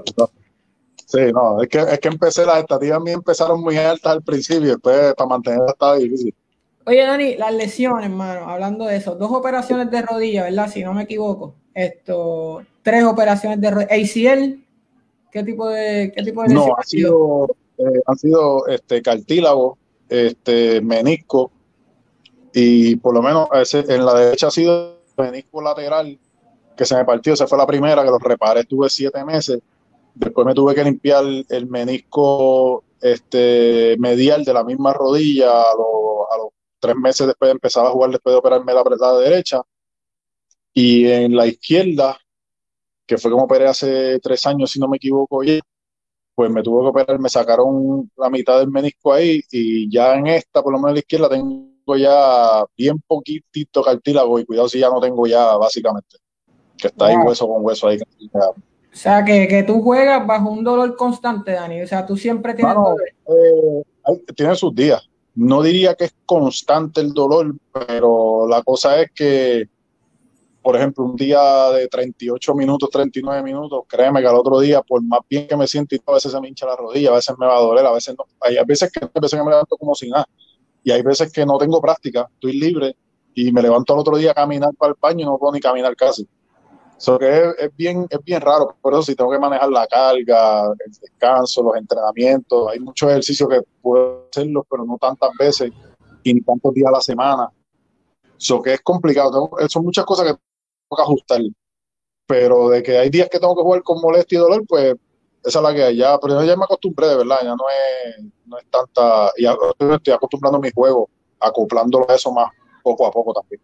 Sí, no, es que, es que empecé, las expectativas mías empezaron muy altas al principio, después para mantenerlas estaba difícil. Oye, Dani, las lesiones, hermano, hablando de eso, dos operaciones de rodilla, ¿verdad? Si no me equivoco. Esto, tres operaciones de rodilla. ACL, ¿Qué tipo de, qué tipo de No, ha sido, eh, han sido este, cartílago, este, menisco, y por lo menos en la derecha ha sido menisco lateral que se me partió, esa fue la primera que lo reparé, estuve siete meses, después me tuve que limpiar el menisco este, medial de la misma rodilla a, los tres meses después de empezar a jugar, después de operarme la apretada derecha, y en la izquierda, que fue como operé hace tres años, si no me equivoco, pues me tuvo que operar, me sacaron la mitad del menisco ahí y ya en esta, por lo menos en la izquierda, tengo ya bien poquitito cartílago y cuidado si ya no tengo ya básicamente, que está ahí hueso con hueso ahí. O sea, que, tú juegas bajo un dolor constante, Dani. O sea, tú siempre tienes dolor. Eh, tiene sus días. No diría que es constante el dolor, pero la cosa es que por ejemplo, un día de 38 minutos, 39 minutos, créeme que al otro día, por más bien que me siento, y a veces se me hincha la rodilla, a veces me va a doler, a veces no. Hay veces que, a veces que me levanto como sin nada. Y hay veces que no tengo práctica, estoy libre y me levanto al otro día a caminar para el baño y no puedo ni caminar casi. Eso que es, bien, es bien raro, por eso si tengo que manejar la carga, el descanso, los entrenamientos, hay muchos ejercicios que puedo hacerlos, pero no tantas veces y ni tantos días a la semana. Eso que es complicado, son muchas cosas que que ajustar. Pero de que hay días que tengo que jugar con molestia y dolor, pues esa es la que hay. Ya, pero ya me acostumbré, de verdad, ya no es, no es tanta. Ya estoy acostumbrando mi juego, acoplándolo a eso más poco a poco también.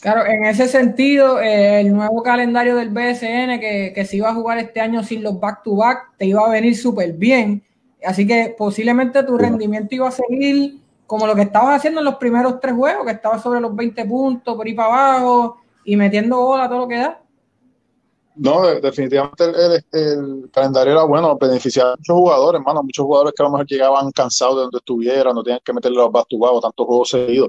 Claro, en ese sentido, eh, el nuevo calendario del BSN que, que se iba a jugar este año sin los back-to-back, te iba a venir súper bien. Así que posiblemente tu rendimiento iba a seguir como lo que estabas haciendo en los primeros tres juegos, que estabas sobre los 20 puntos por ahí para abajo y metiendo bola todo lo que da. No, definitivamente el, calendario era bueno, beneficiaba a muchos jugadores, hermano, muchos jugadores que a lo mejor llegaban cansados de donde estuvieran, no tenían que meterle los bastubados, tantos juegos seguidos.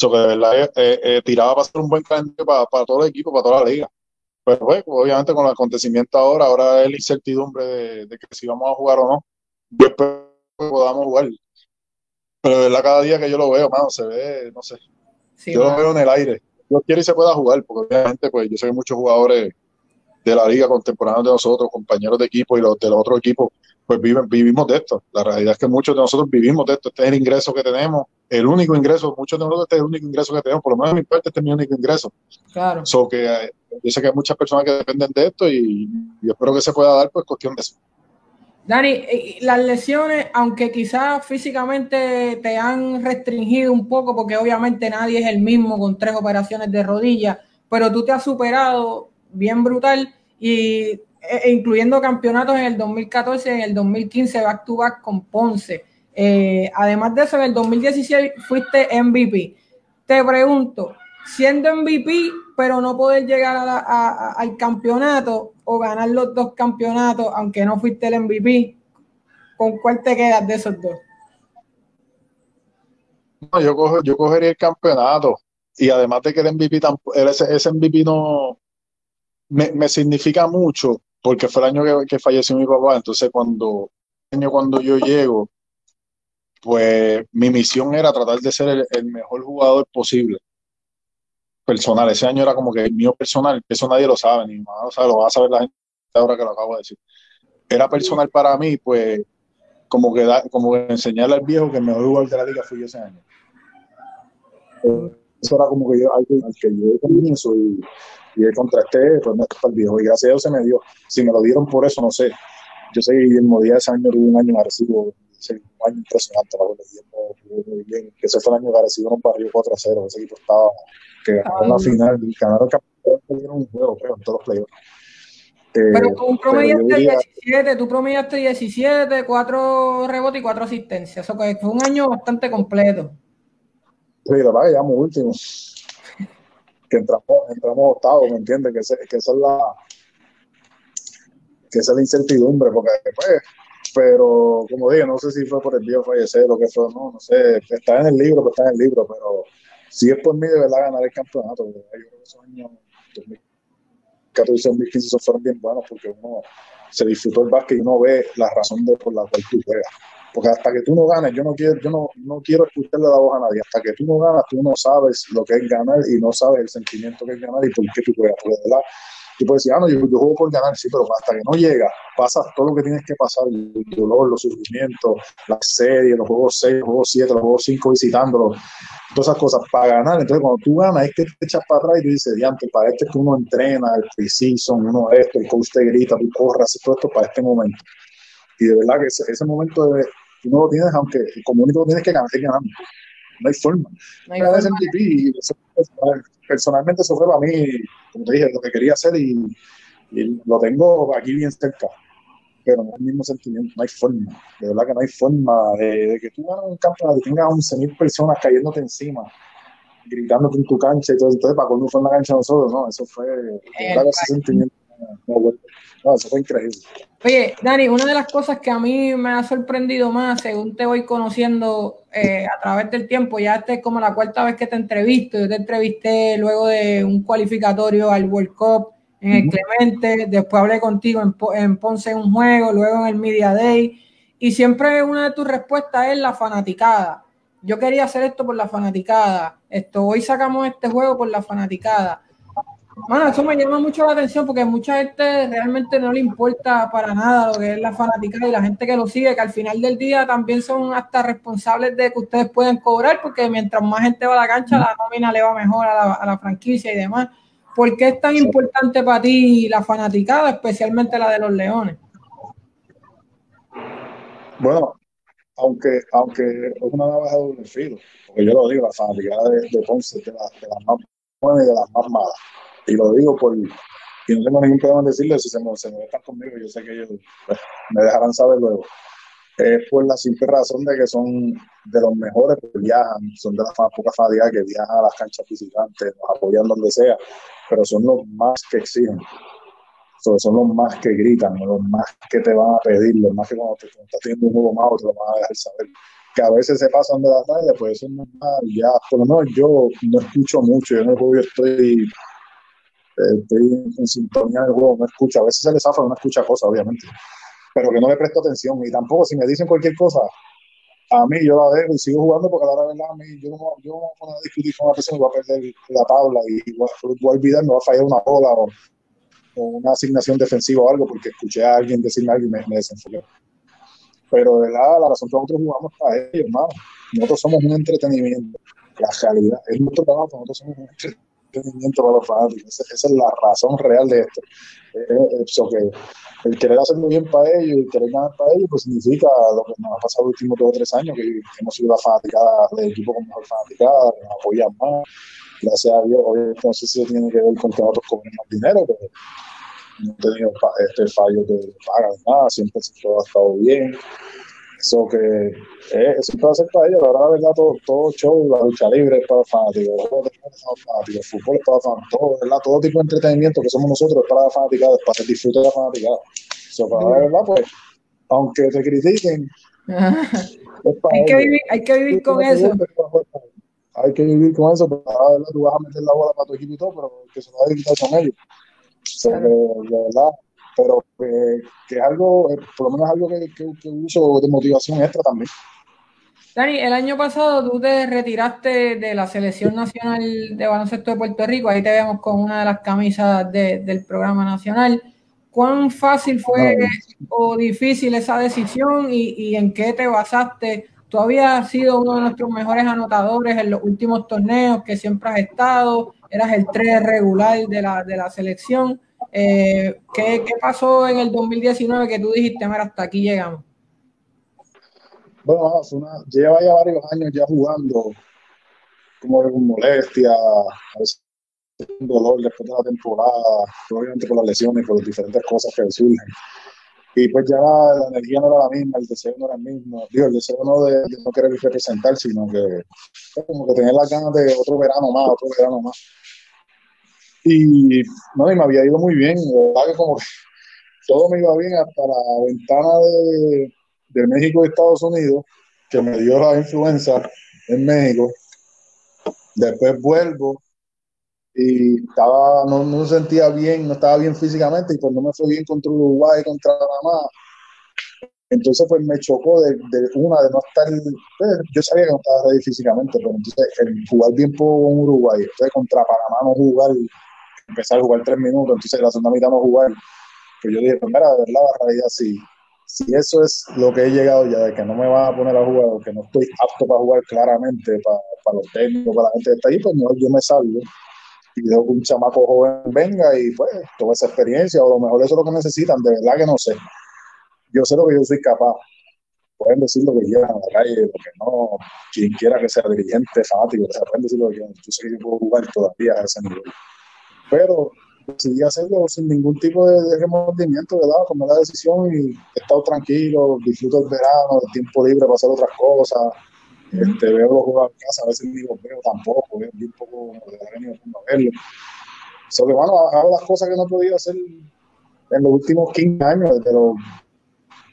Eso que de verdad eh, eh, eh, tiraba para ser un buen calendario para, para, todo el equipo, para toda la liga. Pero pues, obviamente con el acontecimiento ahora, ahora es la incertidumbre de, que si vamos a jugar o no. Yo espero que podamos jugar. Pero de verdad, cada día que yo lo veo, mano, se ve, no sé. yo lo veo en el aire. Yo quiero y se pueda jugar, porque obviamente, pues yo sé que muchos jugadores de la liga contemporáneos de nosotros, compañeros de equipo y los de los otros equipos, pues viven, vivimos de esto. La realidad es que muchos de nosotros vivimos de esto. Este es el ingreso que tenemos, el único ingreso, muchos de nosotros este es el único ingreso que tenemos, por lo menos en mi parte este es mi único ingreso. Claro. So que eh, yo sé que hay muchas personas que dependen de esto y, y espero que se pueda dar pues cuestión de eso. Dani, las lesiones, aunque quizás físicamente te han restringido un poco, porque obviamente nadie es el mismo con tres operaciones de rodilla, pero tú te has superado bien brutal y e, e incluyendo campeonatos en el 2014 y en el 2015 back to back con Ponce. Eh, además de eso, en el 2016 fuiste MVP. Te pregunto, siendo MVP, pero no poder llegar al campeonato o ganar los dos campeonatos, aunque no fuiste el MVP, ¿con cuál te quedas de esos dos? Yo, yo cogería el campeonato. Y además de que el MVP, ese, ese MVP no me, significa mucho, porque fue el año que, falleció mi papá. Entonces, cuando, año cuando yo llego, pues mi misión era tratar de ser el mejor jugador posible personal. Ese año era como que el mío personal, eso nadie lo sabe, ni más lo sabe, lo va a saber la gente ahora que lo acabo de decir. Era personal para mí, pues, como que, como enseñarle al viejo que el mejor jugador de la liga fui yo ese año. Eso era como que yo, al que yo comienzo y, y el contraste, pues no está el viejo. Y gracias a Dios se me dio. Si me lo dieron por eso, no sé. Yo sé que Guillermo ese año tuvo un año agresivo, un año impresionante, la verdad. muy bien. Que ese fue el año agresivo, nos barrió 4 a 0. Ese equipo estaba que ganaron la final, ganaron el campeonato, un juego, creo, en todos los playoffs. Eh, pero tú promediaste 17, tú promediaste 17, 4 rebotes y 4 asistencias. Eso que fue un año bastante completo. Sí, la verdad que llegamos último. Que entramos, entramos octavos, ¿me entiendes? Que, que esa es la que esa es la incertidumbre, porque después, pero como dije, no sé si fue por el día fallecer o qué fue, no, no sé, está en el libro, pues está en el libro, pero si es por mí, de verdad, ganar el campeonato. Yo creo que esos años 2014 2015 fueron bien buenos porque uno se disfrutó el básquet y uno ve la razón de por la cual tú juegas. Porque hasta que tú no ganes, yo no quiero, yo no, no quiero escucharle la voz a nadie. Hasta que tú no ganas, tú no sabes lo que es ganar y no sabes el sentimiento que es ganar y por qué tú juegas. Porque, ¿verdad? Y puedes decir, ah, no, yo, juego por ganar, sí, pero hasta que no llega, pasas todo lo que tienes que pasar, el dolor, los sufrimientos, las series, los juegos 6, los juegos 7, los juegos 5 visitándolos, todas esas cosas para ganar. Entonces, cuando tú ganas, es que te echas para atrás y tú dices, diante, para este que uno entrena, el pre-season, uno esto, el coach te grita, tú corras, todo esto para este momento. Y de verdad que ese, ese momento de, tú no lo tienes, aunque como único tienes que ganar es ganando. No hay forma. No hay forma. Y personalmente eso fue para mí, como te dije, lo que quería hacer y, lo tengo aquí bien cerca. Pero no es el mismo sentimiento, no hay forma. De verdad que no hay forma de, que tú ganas un campeonato y tengas 11.000 personas cayéndote encima gritándote en tu cancha y todo. Entonces, para cuando fue en la cancha nosotros, ¿no? Eso fue, de verdad, ese sentimiento. No, eso fue increíble. Oye, Dani, una de las cosas que a mí me ha sorprendido más, según te voy conociendo eh, a través del tiempo, ya esta es como la cuarta vez que te entrevisto, yo te entrevisté luego de un cualificatorio al World Cup en el Clemente, después hablé contigo en, en Ponce en un juego, luego en el Media Day, y siempre una de tus respuestas es la fanaticada. Yo quería hacer esto por la fanaticada, esto, hoy sacamos este juego por la fanaticada bueno, eso me llama mucho la atención porque mucha gente realmente no le importa para nada lo que es la fanática y la gente que lo sigue, que al final del día también son hasta responsables de que ustedes pueden cobrar, porque mientras más gente va a la cancha, la nómina le va mejor a la, franquicia y demás. ¿Por qué es tan importante para ti la fanaticada, especialmente la de los Leones? Bueno, aunque, aunque es una navaja de doble filo, porque yo lo digo, la fanaticada de, de Ponce de, la, de las más buenas y de las más malas y lo digo por, y no tengo ningún problema en decirlo, si se me, se me están conmigo, yo sé que ellos pues, me dejarán saber luego. Es por la simple razón de que son de los mejores que viajan, son de las pocas fatigas que viajan a las canchas visitantes, nos apoyan donde sea, pero son los más que exigen. son los más que gritan, los más que te van a pedir, los más que cuando, te, estás teniendo un juego malo te lo van a dejar saber. Que a veces se pasan de la tarde, pues eso es normal. Ya, por lo menos yo no escucho mucho, yo en el juego estoy estoy en sintonía del juego, no escucha, a veces se le zafa, no escucha cosas, obviamente, pero que no le presto atención y tampoco si me dicen cualquier cosa, a mí yo la dejo y sigo jugando porque la verdad a mí yo no, yo no voy a discutir con una persona y voy a perder la tabla y voy, a olvidar, me va a fallar una bola o, una asignación defensiva o algo porque escuché a alguien decirme algo y me, me. Pero de verdad, la razón que nosotros jugamos para ellos, hermano. Nosotros somos un entretenimiento. La realidad es nuestro trabajo, nosotros somos un entretenimiento para los fanáticos. Esa, es la razón real de esto. eso que el querer hacerlo bien para ellos el querer ganar para ellos, pues significa lo que nos ha pasado los últimos dos o tres años, que, hemos sido la fanaticada del equipo con mejor fanaticada, nos apoyan más. Gracias a Dios, obviamente no sé si tiene que ver con que nosotros cobren más dinero, pero no he tenido este fallo de pagar nada, siempre todo ha estado bien. Eso que eh, eso ser para ellos, la verdad, todo, todo show, la lucha libre es para fanáticos, el fútbol es para fanáticos, todo, ¿verdad? todo tipo de entretenimiento que somos nosotros es para la fanaticada, para el disfrute de la fanaticada. Eso, para la verdad, pues, aunque te critiquen, *laughs* hay, que vivir, hay que vivir con eso. Hay que vivir con eso, pero la verdad tú vas a meter la bola para tu equipo y todo, pero que se lo va a quitar son ellos. O sea, de verdad, pero eh, que es algo, eh, por lo menos algo que, que, uso de motivación extra también. Dani, el año pasado tú te retiraste de la Selección Nacional de Baloncesto de Puerto Rico, ahí te vemos con una de las camisas del programa nacional. ¿Cuán fácil fue o difícil esa decisión y, y, en qué te basaste? Tú habías sido uno de nuestros mejores anotadores en los últimos torneos que siempre has estado, eras el 3 regular de la, de la selección. Eh, ¿qué, ¿qué, pasó en el 2019 que tú dijiste, mira, hasta aquí llegamos? Bueno, una, lleva ya varios años ya jugando, como con molestia, a veces un dolor después de la temporada, obviamente por las lesiones, por las diferentes cosas que surgen. Y pues ya la, energía no era la misma, el deseo no era el mismo. Digo, el deseo no de, no querer representar, sino que como que tener las ganas de otro verano más, otro verano más. Y no, y me había ido muy bien, verdad que como *laughs* todo me iba bien hasta la ventana de, de México y Estados Unidos, que me dio la influenza en México. Después vuelvo y estaba, no, no sentía bien, no estaba bien físicamente y pues no me fue bien contra Uruguay, contra Panamá. Entonces, pues me chocó de, de una, de no estar. Pues, yo sabía que no estaba ready físicamente, pero entonces el jugar bien con Uruguay, entonces contra Panamá no jugar empezar a jugar tres minutos, entonces la segunda mitad no jugar. Pues yo dije, pues mira, de verdad, la realidad sí. Si eso es lo que he llegado ya, de que no me van a poner a jugar o que no estoy apto para jugar claramente para, para los técnicos, para la gente que está ahí, pues mejor yo me salgo y dejo que un chamaco joven venga y pues toda esa experiencia, o a lo mejor eso es lo que necesitan, de verdad que no sé. Yo sé lo que yo soy capaz. Pueden decir lo que quieran en la calle, lo que no, quien quiera que sea dirigente, fanático, o sea, pueden decir lo que quieran. Yo sé que yo puedo jugar todavía a ese nivel. Pero decidí hacerlo sin ningún tipo de, remordimiento, ¿verdad? Tomé la decisión y he estado tranquilo, disfruto el verano, el tiempo libre para hacer otras cosas. Este, veo los juegos en casa, a veces ni los veo tampoco, veo un poco de venido a verlo. So que bueno, hago las cosas que no he podido hacer en los últimos 15 años, desde los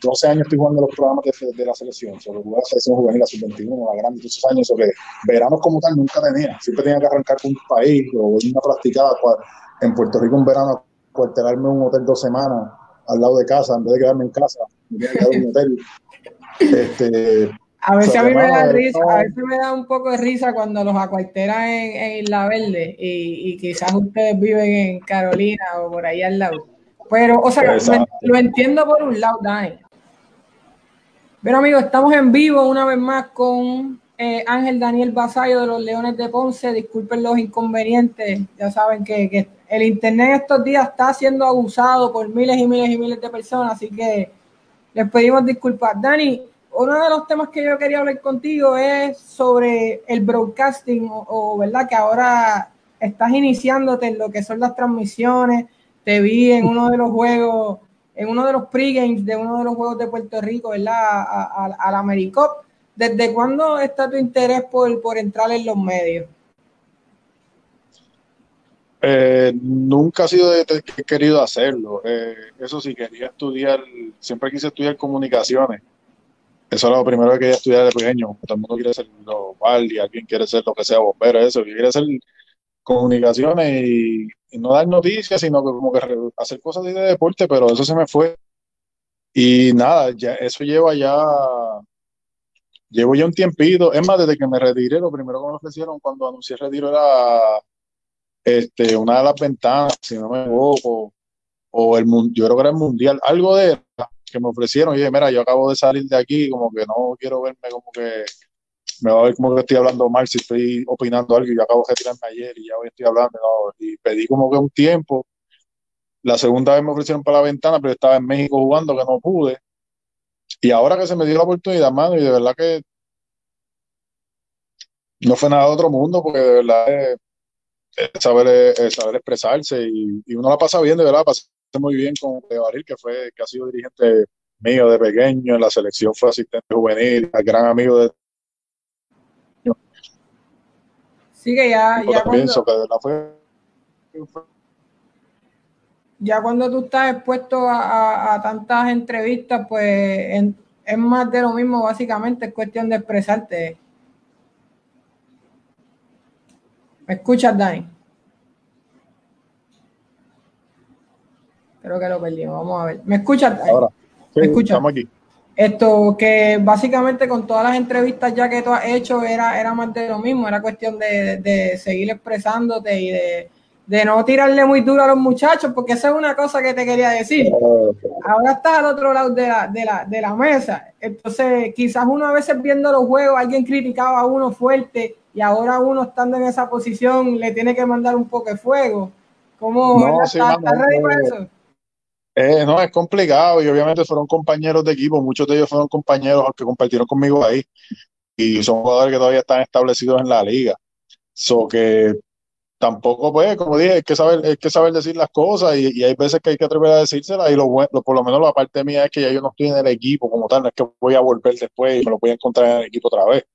12 años estoy jugando los programas de, de la selección, sobre jugar la selección juvenil, la sub-21, la grande, esos años, sobre veranos como tal nunca tenía, siempre tenía que arrancar con un país o una practicada en Puerto Rico un verano, cuartelarme en un hotel dos semanas al lado de casa, en vez de quedarme en casa, me tenía que quedar en un hotel. Este, a veces a mí me da risa, a veces me da un poco de risa cuando los acuartelan en, en Isla Verde y, y, quizás ustedes viven en Carolina o por ahí al lado. Pero, o sea, lo, lo, entiendo por un lado, Dani. Pero amigos, estamos en vivo una vez más con eh, Ángel Daniel Basayo de los Leones de Ponce. Disculpen los inconvenientes, ya saben que, que el internet estos días está siendo abusado por miles y miles y miles de personas, así que les pedimos disculpas. Dani, uno de los temas que yo quería hablar contigo es sobre el broadcasting, o, o, verdad que ahora estás iniciándote en lo que son las transmisiones. Te vi en uno de los juegos, en uno de los pregames de uno de los juegos de Puerto Rico, ¿verdad? Al AmeriCop. ¿Desde cuándo está tu interés por, por entrar en los medios? Eh, nunca ha sido de, que he querido hacerlo. Eh, eso sí, quería estudiar, siempre quise estudiar comunicaciones eso era lo primero que quería estudiar de pequeño. Todo el mundo quiere ser guardia, alguien quiere ser lo que sea bombero, eso, quiere hacer comunicaciones y, no dar noticias, sino que como que hacer cosas de deporte, pero eso se me fue. Y nada, ya eso lleva ya, llevo ya un tiempito. Es más, desde que me retiré, lo primero que me ofrecieron cuando anuncié el retiro era este, una de las ventanas, si no me equivoco, o el yo creo que era el mundial, algo de que me ofrecieron. Y dije, mira, yo acabo de salir de aquí, como que no quiero verme como que me va a ver como que estoy hablando mal si estoy opinando algo y yo acabo de retirarme ayer y ya hoy estoy hablando. ¿no? Y pedí como que un tiempo. La segunda vez me ofrecieron para la ventana, pero estaba en México jugando que no pude. Y ahora que se me dio la oportunidad, mano, y de verdad que no fue nada de otro mundo, porque de verdad es, saber, saber expresarse y, y, uno la pasa bien, de verdad, pasa muy bien con Baril, que fue, que ha sido dirigente mío de pequeño, en la selección fue asistente juvenil, gran amigo de Sí, que ya, ya cuando, que fue, ya cuando tú estás expuesto a, a, a tantas entrevistas, pues en, es más de lo mismo, básicamente, es cuestión de expresarte. ¿Me escuchas, Dani? Creo que lo perdimos. Vamos a ver. ¿Me escuchas? Ahora. Sí, ¿Me escuchas? Estamos aquí. Esto que básicamente con todas las entrevistas ya que tú has hecho era, era más de lo mismo, era cuestión de, de seguir expresándote y de, de, no tirarle muy duro a los muchachos, porque esa es una cosa que te quería decir. Ahora estás al otro lado de la, de la, de la mesa, entonces quizás uno a veces viendo los juegos, alguien criticaba a uno fuerte y ahora uno estando en esa posición le tiene que mandar un poco de fuego. ¿Cómo no, sí, ¿Estás, mano, ready para eso? Eh, no, es complicado y obviamente fueron compañeros de equipo, muchos de ellos fueron compañeros que compartieron conmigo ahí y son jugadores que todavía están establecidos en la liga. So que tampoco, pues, como dije, hay que saber, hay que saber decir las cosas y, hay veces que hay que atrever a decírselas y lo bueno, por lo menos la parte mía es que ya yo no estoy en el equipo como tal, no es que voy a volver después y me lo voy a encontrar en el equipo otra vez.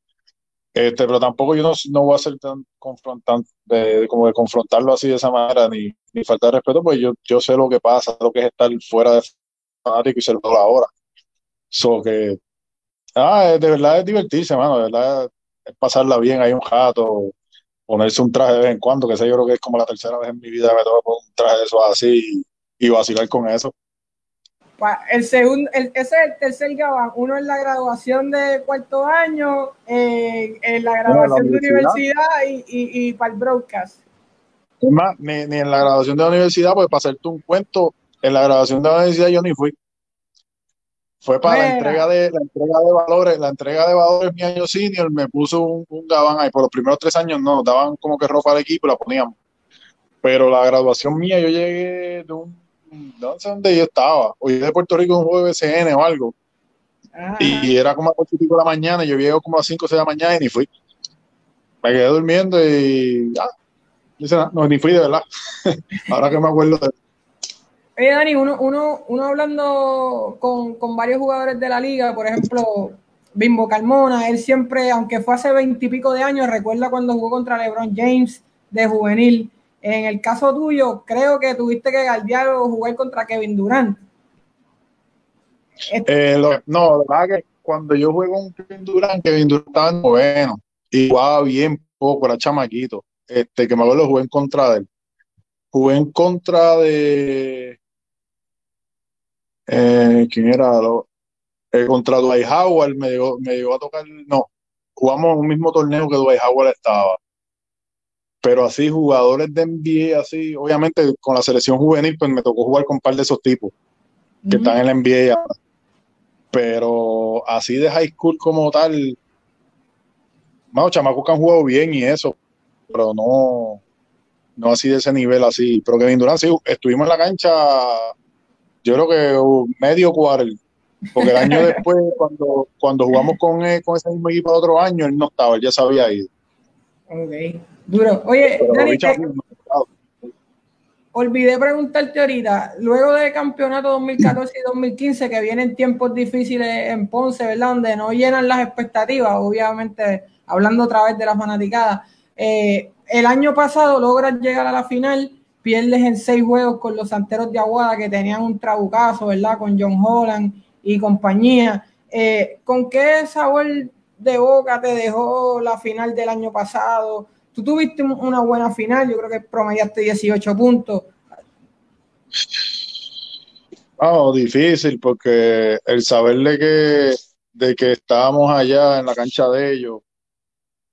Este, pero tampoco yo no, no voy a ser tan confrontante, de, como de confrontarlo así de esa manera, ni, ni falta de respeto, pues yo, yo sé lo que pasa, lo que es estar fuera de fanático y ser todo la hora. So que, ah, de verdad es divertirse, mano, de verdad es pasarla bien, hay un jato, ponerse un traje de vez en cuando, que sé, yo creo que es como la tercera vez en mi vida que me toca poner un traje de eso así y, y vacilar con eso. El segundo, el, ese es el tercer gabán. Uno en la graduación de cuarto año, eh, en la graduación de universidad y, y, y, para el broadcast. Más, ni, en la graduación de la universidad, pues para hacerte un cuento, en la graduación de la universidad yo ni fui. Fue para la entrega de la entrega de valores, la entrega de valores mi año senior, me puso un, un gabán ahí. Por los primeros tres años no, daban como que ropa al equipo y la poníamos. Pero la graduación mía, yo llegué de un, no sé dónde yo estaba, o de Puerto Rico un juego de BCN o algo. Y, era como a las de la mañana, yo llego como a las 5 o 6 de la mañana y ni fui. Me quedé durmiendo y ya, no, ni fui de verdad. *laughs* Ahora que me acuerdo de Oye, Dani, uno, uno, uno hablando con, con, varios jugadores de la liga, por ejemplo, Bimbo Carmona, él siempre, aunque fue hace veintipico de años, recuerda cuando jugó contra LeBron James de juvenil. En el caso tuyo, creo que tuviste que galdear o jugar contra Kevin Durant. Eh, no, la verdad que cuando yo juego con Kevin Durant, Kevin Durant estaba bueno y jugaba bien poco, era chamaquito. Este, que me acuerdo, jugué en contra de él. Jugué en contra de eh, ¿quién era? Eh, contra Dwight Howard me llegó, me llegó a tocar, no, jugamos un mismo torneo que Dwight Howard estaba. Pero así, jugadores de NBA, así, obviamente con la selección juvenil, pues me tocó jugar con un par de esos tipos que están en la NBA. Pero así de high school como tal, no, chamacos que han jugado bien y eso, pero no, no así de ese nivel así. Pero Kevin Durant, sí, estuvimos en la cancha yo creo que medio cuarto, porque el año *laughs* después, cuando, cuando jugamos con, con ese mismo equipo de otro año, él no estaba, él ya se había ido. Ok, duro. Oye, Dani, olvidé preguntarte ahorita, luego del campeonato 2014 y 2015, que vienen tiempos difíciles en Ponce, ¿verdad? Donde no llenan las expectativas, obviamente, hablando otra vez de la fanaticada. Eh, el año pasado logras llegar a la final pierdes en seis juegos con los santeros de Aguada que tenían un trabucazo, ¿verdad? Con John Holland y compañía. Eh, ¿Con qué sabor de boca te dejó la final del año pasado? Tú tuviste una buena final, yo creo que promediaste 18 puntos. Oh, difícil, porque el saber de que, de que estábamos allá en la cancha de ellos,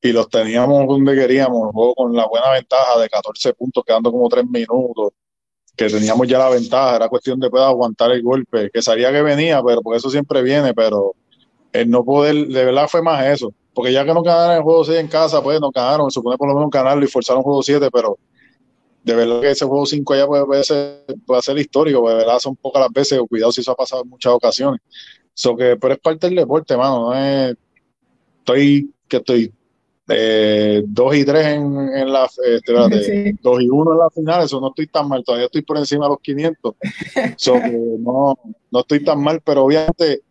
y los teníamos donde queríamos, juego con la buena ventaja de 14 puntos, quedando como 3 minutos, que teníamos ya la ventaja, era cuestión de poder aguantar el golpe, que sabía que venía, pero por eso siempre viene, pero el no poder, de verdad fue más eso, porque ya que no ganaron el juego 6 en casa, pues no ganaron, se supone por lo menos ganarlo y forzaron el juego 7, pero de verdad que ese juego 5 allá puede, ser, puede ser histórico, de verdad son pocas las veces, cuidado si eso ha pasado en muchas ocasiones. So que, pero es parte del deporte, mano, no es, estoy, que estoy eh, 2 y 3 en, en la, 2 *laughs* y 1 en la final, eso no estoy tan mal, todavía estoy por encima de los 500, *laughs* no, no estoy tan mal, pero obviamente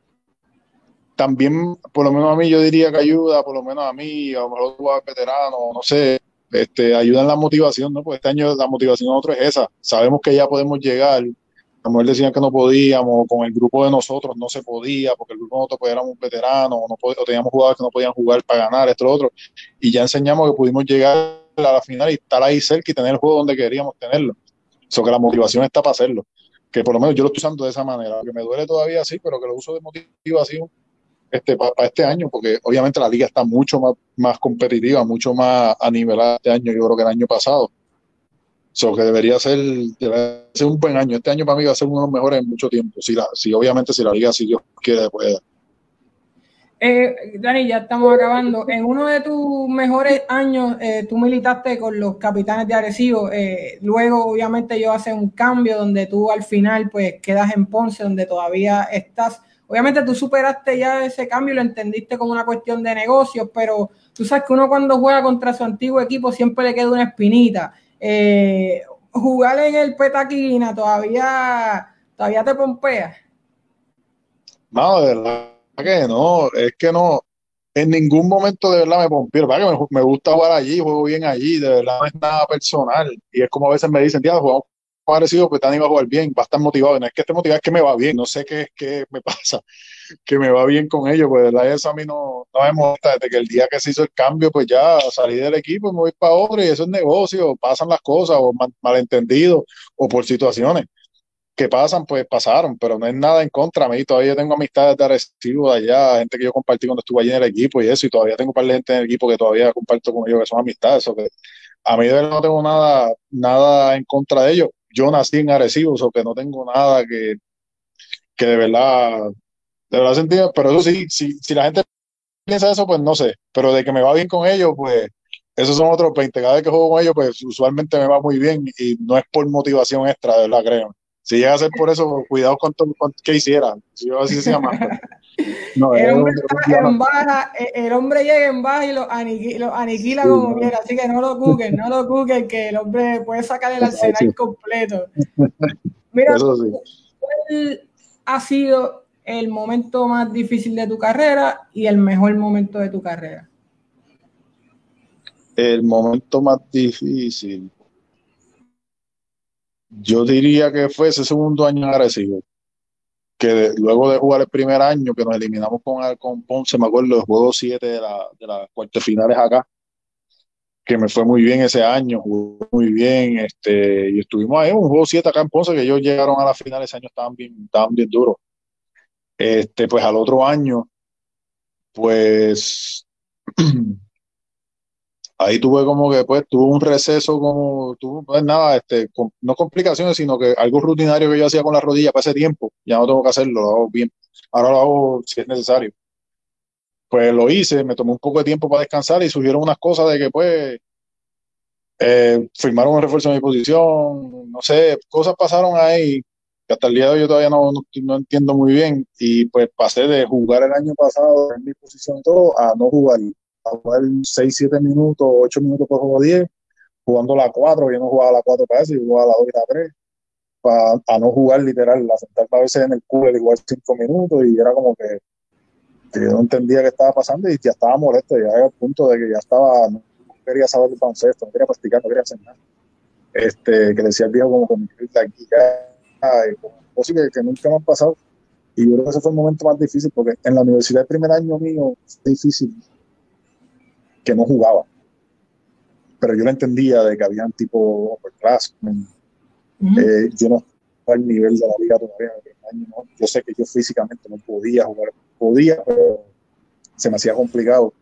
también, por lo menos a mí, yo diría que ayuda, por lo menos a mí, a lo mejor los veteranos, no sé, este, ayuda en la motivación, ¿no? Porque este año la motivación otro es esa, sabemos que ya podemos llegar, a lo mejor que no podíamos, con el grupo de nosotros no se podía, porque el grupo de nosotros pues, éramos veteranos, no o teníamos jugadores que no podían jugar para ganar, esto, lo otro, y ya enseñamos que pudimos llegar a la final y estar ahí cerca y tener el juego donde queríamos tenerlo. Eso que la motivación está para hacerlo. Que por lo menos yo lo estoy usando de esa manera, que me duele todavía así, pero que lo uso de motivación este, para, este año, porque obviamente la liga está mucho más, competitiva, mucho más a nivelada este año, yo creo que el año pasado So que debería ser, ser un buen año. Este año para mí va a ser uno de los mejores en mucho tiempo. Si, la, si obviamente si la liga, si Dios quiere, pueda. Eh, Dani, ya estamos acabando. En uno de tus mejores años, eh, tú militaste con los capitanes de Arecibo. Eh, luego, obviamente, yo hace un cambio donde tú al final, pues, quedas en Ponce, donde todavía estás. Obviamente, tú superaste ya ese cambio y lo entendiste como una cuestión de negocios, pero tú sabes que uno cuando juega contra su antiguo equipo siempre le queda una espinita. Eh, jugar en el Petaquina todavía, todavía te pompea. No, de verdad que no, es que no, en ningún momento de verdad me pompeo, me, me, gusta jugar allí, juego bien allí, de verdad no es nada personal. Y es como a veces me dicen, tío, jugamos parecido, pues Tani va a jugar bien, va a estar motivado. No es que esté motivado, es que me va bien, no sé qué, qué me *laughs* pasa que me va bien con ellos, pues de verdad eso a mí no, no me molesta, desde que el día que se hizo el cambio, pues ya salí del equipo, me voy para otro y eso es negocio, pasan las cosas o mal, malentendidos o por situaciones que pasan, pues pasaron, pero no es nada en contra. A mí todavía tengo amistades de recibo de allá, gente que yo compartí cuando estuve allí en el equipo y eso, y todavía tengo un par de gente en el equipo que todavía comparto con ellos que son amistades, eso que a mí de verdad no tengo nada, nada en contra de ellos. Yo nací en Arecibo, o que no tengo nada que, que de verdad, de verdad sentido, pero eso sí, si, si la gente piensa eso, pues no sé, pero de que me va bien con ellos, pues esos son otros 20. Cada vez que juego con ellos, pues usualmente me va muy bien y no es por motivación extra, de verdad, creo. Si llega a ser por eso, cuidado con, todo, que hiciera. Si yo así se llama. *laughs* No, el, hombre en baja, el, hombre llega en baja y lo aniquila, como quiera. Así que no lo cuquen, no lo cuquen, que el hombre puede sacar el arsenal completo. Mira, ¿cuál ha sido el momento más difícil de tu carrera y el mejor momento de tu carrera? El momento más difícil. Yo diría que fue ese segundo año agresivo. Que luego de jugar el primer año, que nos eliminamos con, con Ponce, me acuerdo del juego 7 de, la, de las cuartas finales acá, que me fue muy bien ese año, jugó muy bien, este, y estuvimos ahí, un juego 7 acá en Ponce, que ellos llegaron a la final ese año, estaban bien, estaban bien duros. Este, pues al otro año, pues *clears throat* ahí tuve como que pues tuve un receso como tuve pues nada este no complicaciones sino que algo rutinario que yo hacía con la rodilla para ese tiempo. Ya no tengo que hacerlo lo hago bien. Ahora lo hago si es necesario. Pues lo hice me tomé un poco de tiempo para descansar y surgieron unas cosas de que pues eh, firmaron un refuerzo en mi posición no sé cosas pasaron ahí que hasta el día de hoy yo todavía no, no, entiendo muy bien y pues pasé de jugar el año pasado en mi posición y todo a no jugar a jugar 6, 7 minutos, 8 minutos por juego 10, jugando la 4, yo no jugaba la 4 para eso, yo jugaba la 2 y la 3, para, a no jugar literal, a sentarme a veces en el cooler igual 5 minutos y era como que, que, yo no entendía qué estaba pasando y ya estaba molesto, ya era el punto de que ya estaba, no quería saber el baloncesto, no quería practicar, no quería hacer nada. Este, que decía el viejo como con mi aquí ya, cosas que, que nunca me han pasado. Y yo creo que ese fue el momento más difícil porque en la universidad el primer año mío fue difícil que no jugaba. Pero yo lo entendía de que habían tipo upperclassmen. Eh, yo no estaba al nivel de la liga todavía año, ¿no? Yo sé que yo físicamente no podía jugar, podía, pero se me hacía complicado.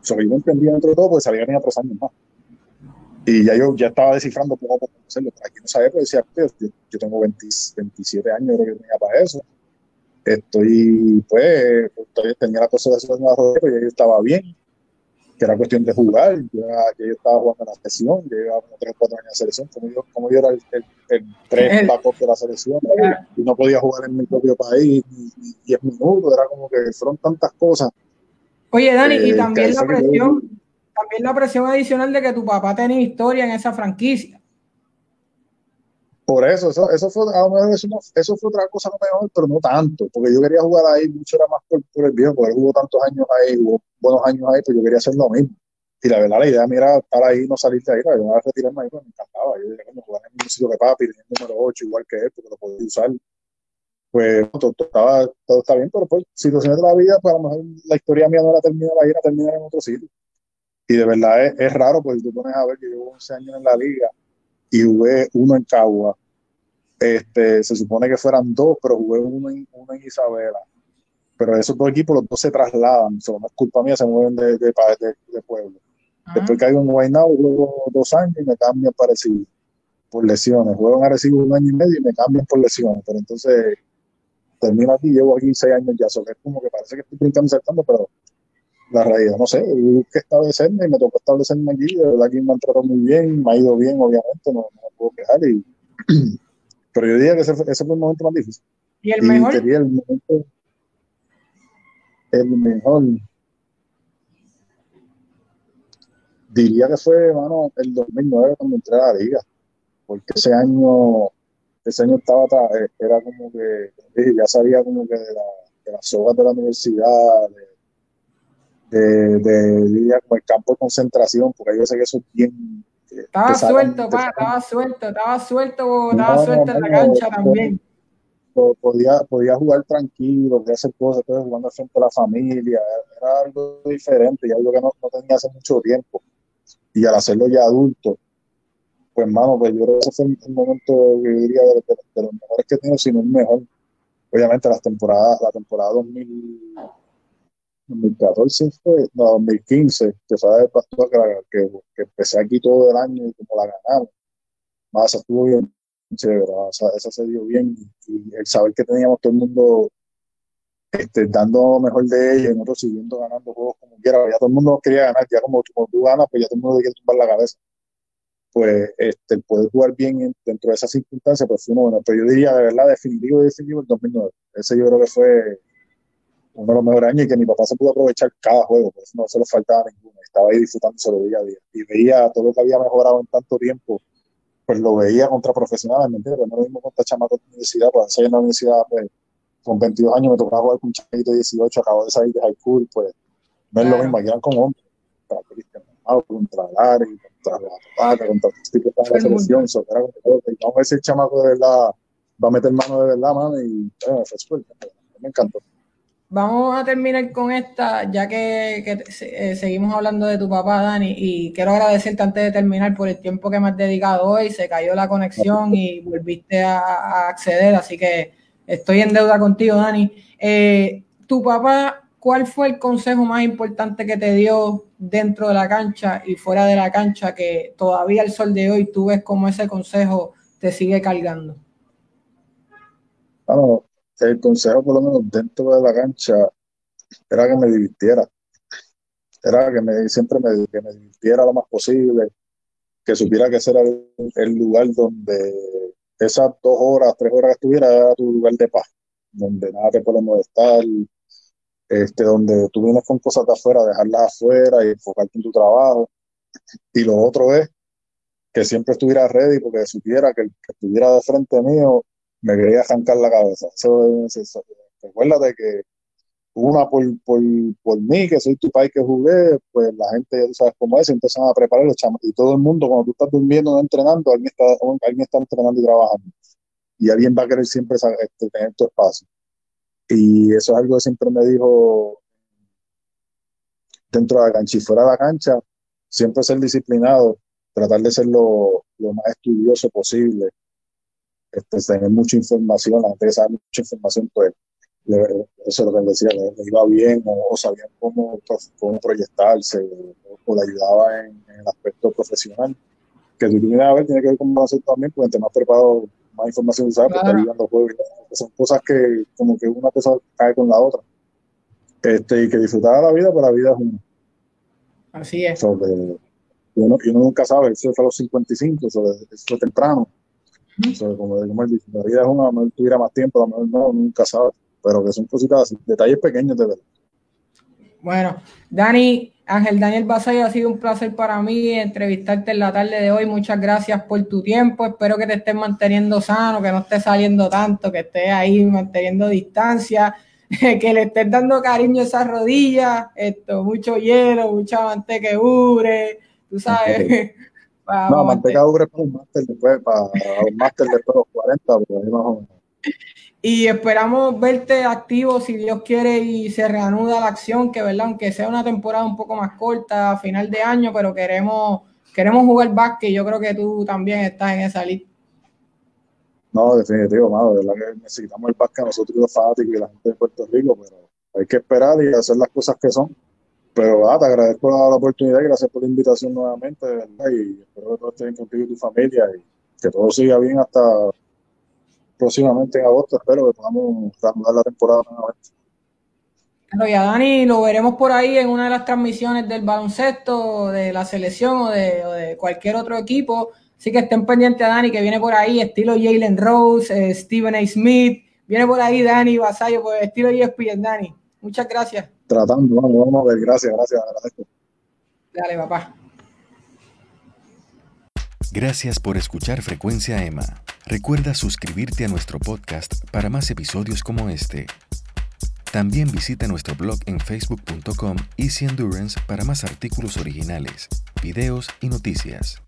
Sobre yo no entendía dentro de todo porque sabía que tenía tres años más. Y ya yo ya estaba descifrando poco a poco hacerlo. Aquí no sabía, pero decía, yo, yo tengo 27 años, creo que tenía para eso. Estoy, pues, todavía tenía la cosa de hacer una rodilla, pero ya yo estaba bien que era cuestión de jugar. Yo, yo estaba jugando en la selección, yo llevaba como 3 o 4 años de selección, como yo, como yo era el, el, el 3 backup de la selección, y no podía jugar en mi propio país ni 10 minutos, era como que fueron tantas cosas. Oye, Dani, y eh, también la presión, también la presión adicional de que tu papá tenía historia en esa franquicia. Por eso, eso, eso fue, eso, eso fue otra cosa mejor, pero no tanto, porque yo quería jugar ahí, mucho era más por, el viejo, porque él jugó tantos años ahí, jugó buenos años ahí, pues yo quería hacer lo mismo. Y la verdad, la idea mira estar ahí, no salir de ahí, yo me retirarme ahí, pues me encantaba. Yo dije, bueno, jugar en el sitio de papi, tenía el número 8, igual que él, porque lo podía usar. Pues todo, estaba, todo está bien, pero pues situaciones de la vida, pues a lo mejor la historia mía no la termina ahí, la termina en otro sitio. Y de verdad es, es raro, porque tú pones a ver que llevo 11 años en la liga y jugué uno en Cagua. Este, se supone que fueran dos, pero jugué uno en, uno en Isabela. Pero esos dos equipos, los dos se trasladan, solo no es culpa mía, se mueven de, de, de, pueblo. Después caigo en Guaynabo, juego dos años y me cambian para Arecibo por lesiones. Juego en Arecibo un año y medio y me cambian por lesiones. Pero entonces termino aquí, llevo aquí seis años ya. Solo es como que parece que estoy brincando saltando, pero la realidad, no sé, hubo que establecerme y me tocó establecerme aquí, de verdad que me han tratado muy bien, me ha ido bien, obviamente, no, no me puedo quejar, y, *clears throat* pero yo diría que ese fue, ese fue el momento más difícil. ¿Y el mejor? el, momento, el mejor, diría que fue, hermano, el 2009 cuando entré a la liga, porque ese año, ese año estaba, eh, era como que, ya sabía como que de, la, de las sogas de la universidad, de, de, de, el campo de concentración, porque yo sé que eso es bien. Eh, estaba suelto, pa, estaba suelto, estaba suelto, estaba suelto en la cancha también. Podía, podía jugar tranquilo, podía hacer cosas, podía jugando frente a la familia, era algo diferente y algo que no, no tenía hace mucho tiempo. Y al hacerlo ya adulto, pues hermano, pues yo creo que ese fue el momento que diría de, de, los mejores que he tenido, sino el mejor. Obviamente las temporadas, la temporada 2000 2014 fue, no, 2015, que fue el pastor que, que, empecé aquí todo el año y como la ganamos. Más, estuvo bien chévere, o esa se dio bien y, el saber que teníamos todo el mundo este, dando mejor de ella y nosotros siguiendo ganando juegos como quiera, ya todo el mundo quería ganar, ya como, tú ganas, pues ya todo el mundo quiere tumbar la cabeza. Pues este, poder jugar bien dentro de esas circunstancias, pues fue uno bueno. Pero yo diría, de verdad, definitivo y definitivo el 2009. Ese yo creo que fue uno de los mejores años y que mi papá se pudo aprovechar cada juego, por eso no se le faltaba ninguno. Estaba ahí disfrutándoselo día a día. Y veía todo lo que había mejorado en tanto tiempo pues lo veía contra profesionales, ¿me entiendes? Pues no lo mismo contra chamacos de universidad, pues en la universidad, pues, con 22 años me tocaba jugar con un chamito de 18, acabo de salir de high school, pues no es lo mismo, aquí eran con hombres, contra Cristian contra Larry, contra la Tata, contra los tipos de la selección, so, era como que vamos a ver si el chamaco de verdad va a meter mano de verdad, mano, y bueno, fue suerte, me encantó. Vamos a terminar con esta, ya que, eh, seguimos hablando de tu papá, Dani, y quiero agradecerte antes de terminar por el tiempo que me has dedicado hoy. Se cayó la conexión y volviste a, acceder, así que estoy en deuda contigo, Dani. Eh, tu papá, ¿cuál fue el consejo más importante que te dio dentro de la cancha y fuera de la cancha que todavía al sol de hoy tú ves como ese consejo te sigue cargando? Bueno, el consejo, por lo menos dentro de la cancha, era que me divirtiera. Era que me, siempre me, que me divirtiera lo más posible, que supiera que ese era el, lugar donde esas dos horas, tres horas que estuviera, era tu lugar de paz, donde nada te puede molestar, este, donde tú vienes con cosas de afuera, dejarlas afuera y enfocarte en tu trabajo. Y lo otro es que siempre estuviera ready porque supiera que estuviera de frente mío me quería arrancar la cabeza. Eso, eso, recuérdate que una por, por, por, mí, que soy tu país que jugué, pues la gente, ya sabes cómo es, empiezan a preparar los chamos. Y todo el mundo, cuando tú estás durmiendo entrenando, alguien está, alguien está entrenando y trabajando. Y alguien va a querer siempre este, tener tu espacio. Y eso es algo que siempre me dijo dentro de la cancha y fuera de la cancha, siempre ser disciplinado, tratar de ser lo, lo más estudioso posible, este, tener mucha información, la gente que sabe mucha información, pues eso es lo que él decía, le, iba bien o, sabían cómo, cómo proyectarse o, le ayudaba en, el aspecto profesional. Que tú tienes a ver, tiene que ver con hacer también, porque entre más preparado, más información sabes, porque está ayudando juegos. Son cosas que como que una cosa cae con la otra. Este, y que disfrutar la vida, pues la vida es una. Así es. Sobre, uno, uno nunca sabe, eso fue a los 55, eso fue temprano como, la vida es una, no tuviera más tiempo, a lo mejor no, nunca sabes, pero que son cositas detalles pequeños de verdad. Bueno, Dani, Ángel Daniel Basay, ha sido un placer para mí entrevistarte en la tarde de hoy. Muchas gracias por tu tiempo. Espero que te estés manteniendo sano, que no estés saliendo tanto, que estés ahí manteniendo distancia, *laughs* que le estés dando cariño a esas rodillas, esto, mucho hielo, mucha manteca tú sabes. *laughs* no, manteca dura para un máster después, para un máster después de los 40, pero ahí más o menos. Y esperamos verte activo si Dios quiere y se reanuda la acción, que verdad, aunque sea una temporada un poco más corta, a final de año, pero queremos, queremos jugar básquet. Yo creo que tú también estás en esa lista. No, definitivo, mano, de verdad que necesitamos el básquet nosotros los fanáticos y la gente de Puerto Rico, pero hay que esperar y hacer las cosas que son. Pero ah, te agradezco la, oportunidad y gracias por la invitación nuevamente, ¿verdad? Y espero que todo esté bien contigo y tu familia y que todo siga bien hasta próximamente en agosto. Espero que podamos reanudar la temporada nuevamente. Claro, y a Dani lo veremos por ahí en una de las transmisiones del baloncesto, de la selección o de, cualquier otro equipo. Así que estén pendientes a Dani, que viene por ahí, estilo Jalen Rose, eh, Stephen A. Smith. Viene por ahí Dani Vasallo, por estilo ESPN, Dani. Muchas gracias tratando, vamos, vamos a ver, gracias, gracias, agradezco. Dale, papá. Gracias por escuchar Frecuencia Emma. Recuerda suscribirte a nuestro podcast para más episodios como este. También visita nuestro blog en facebook.com Easy Endurance para más artículos originales, videos y noticias.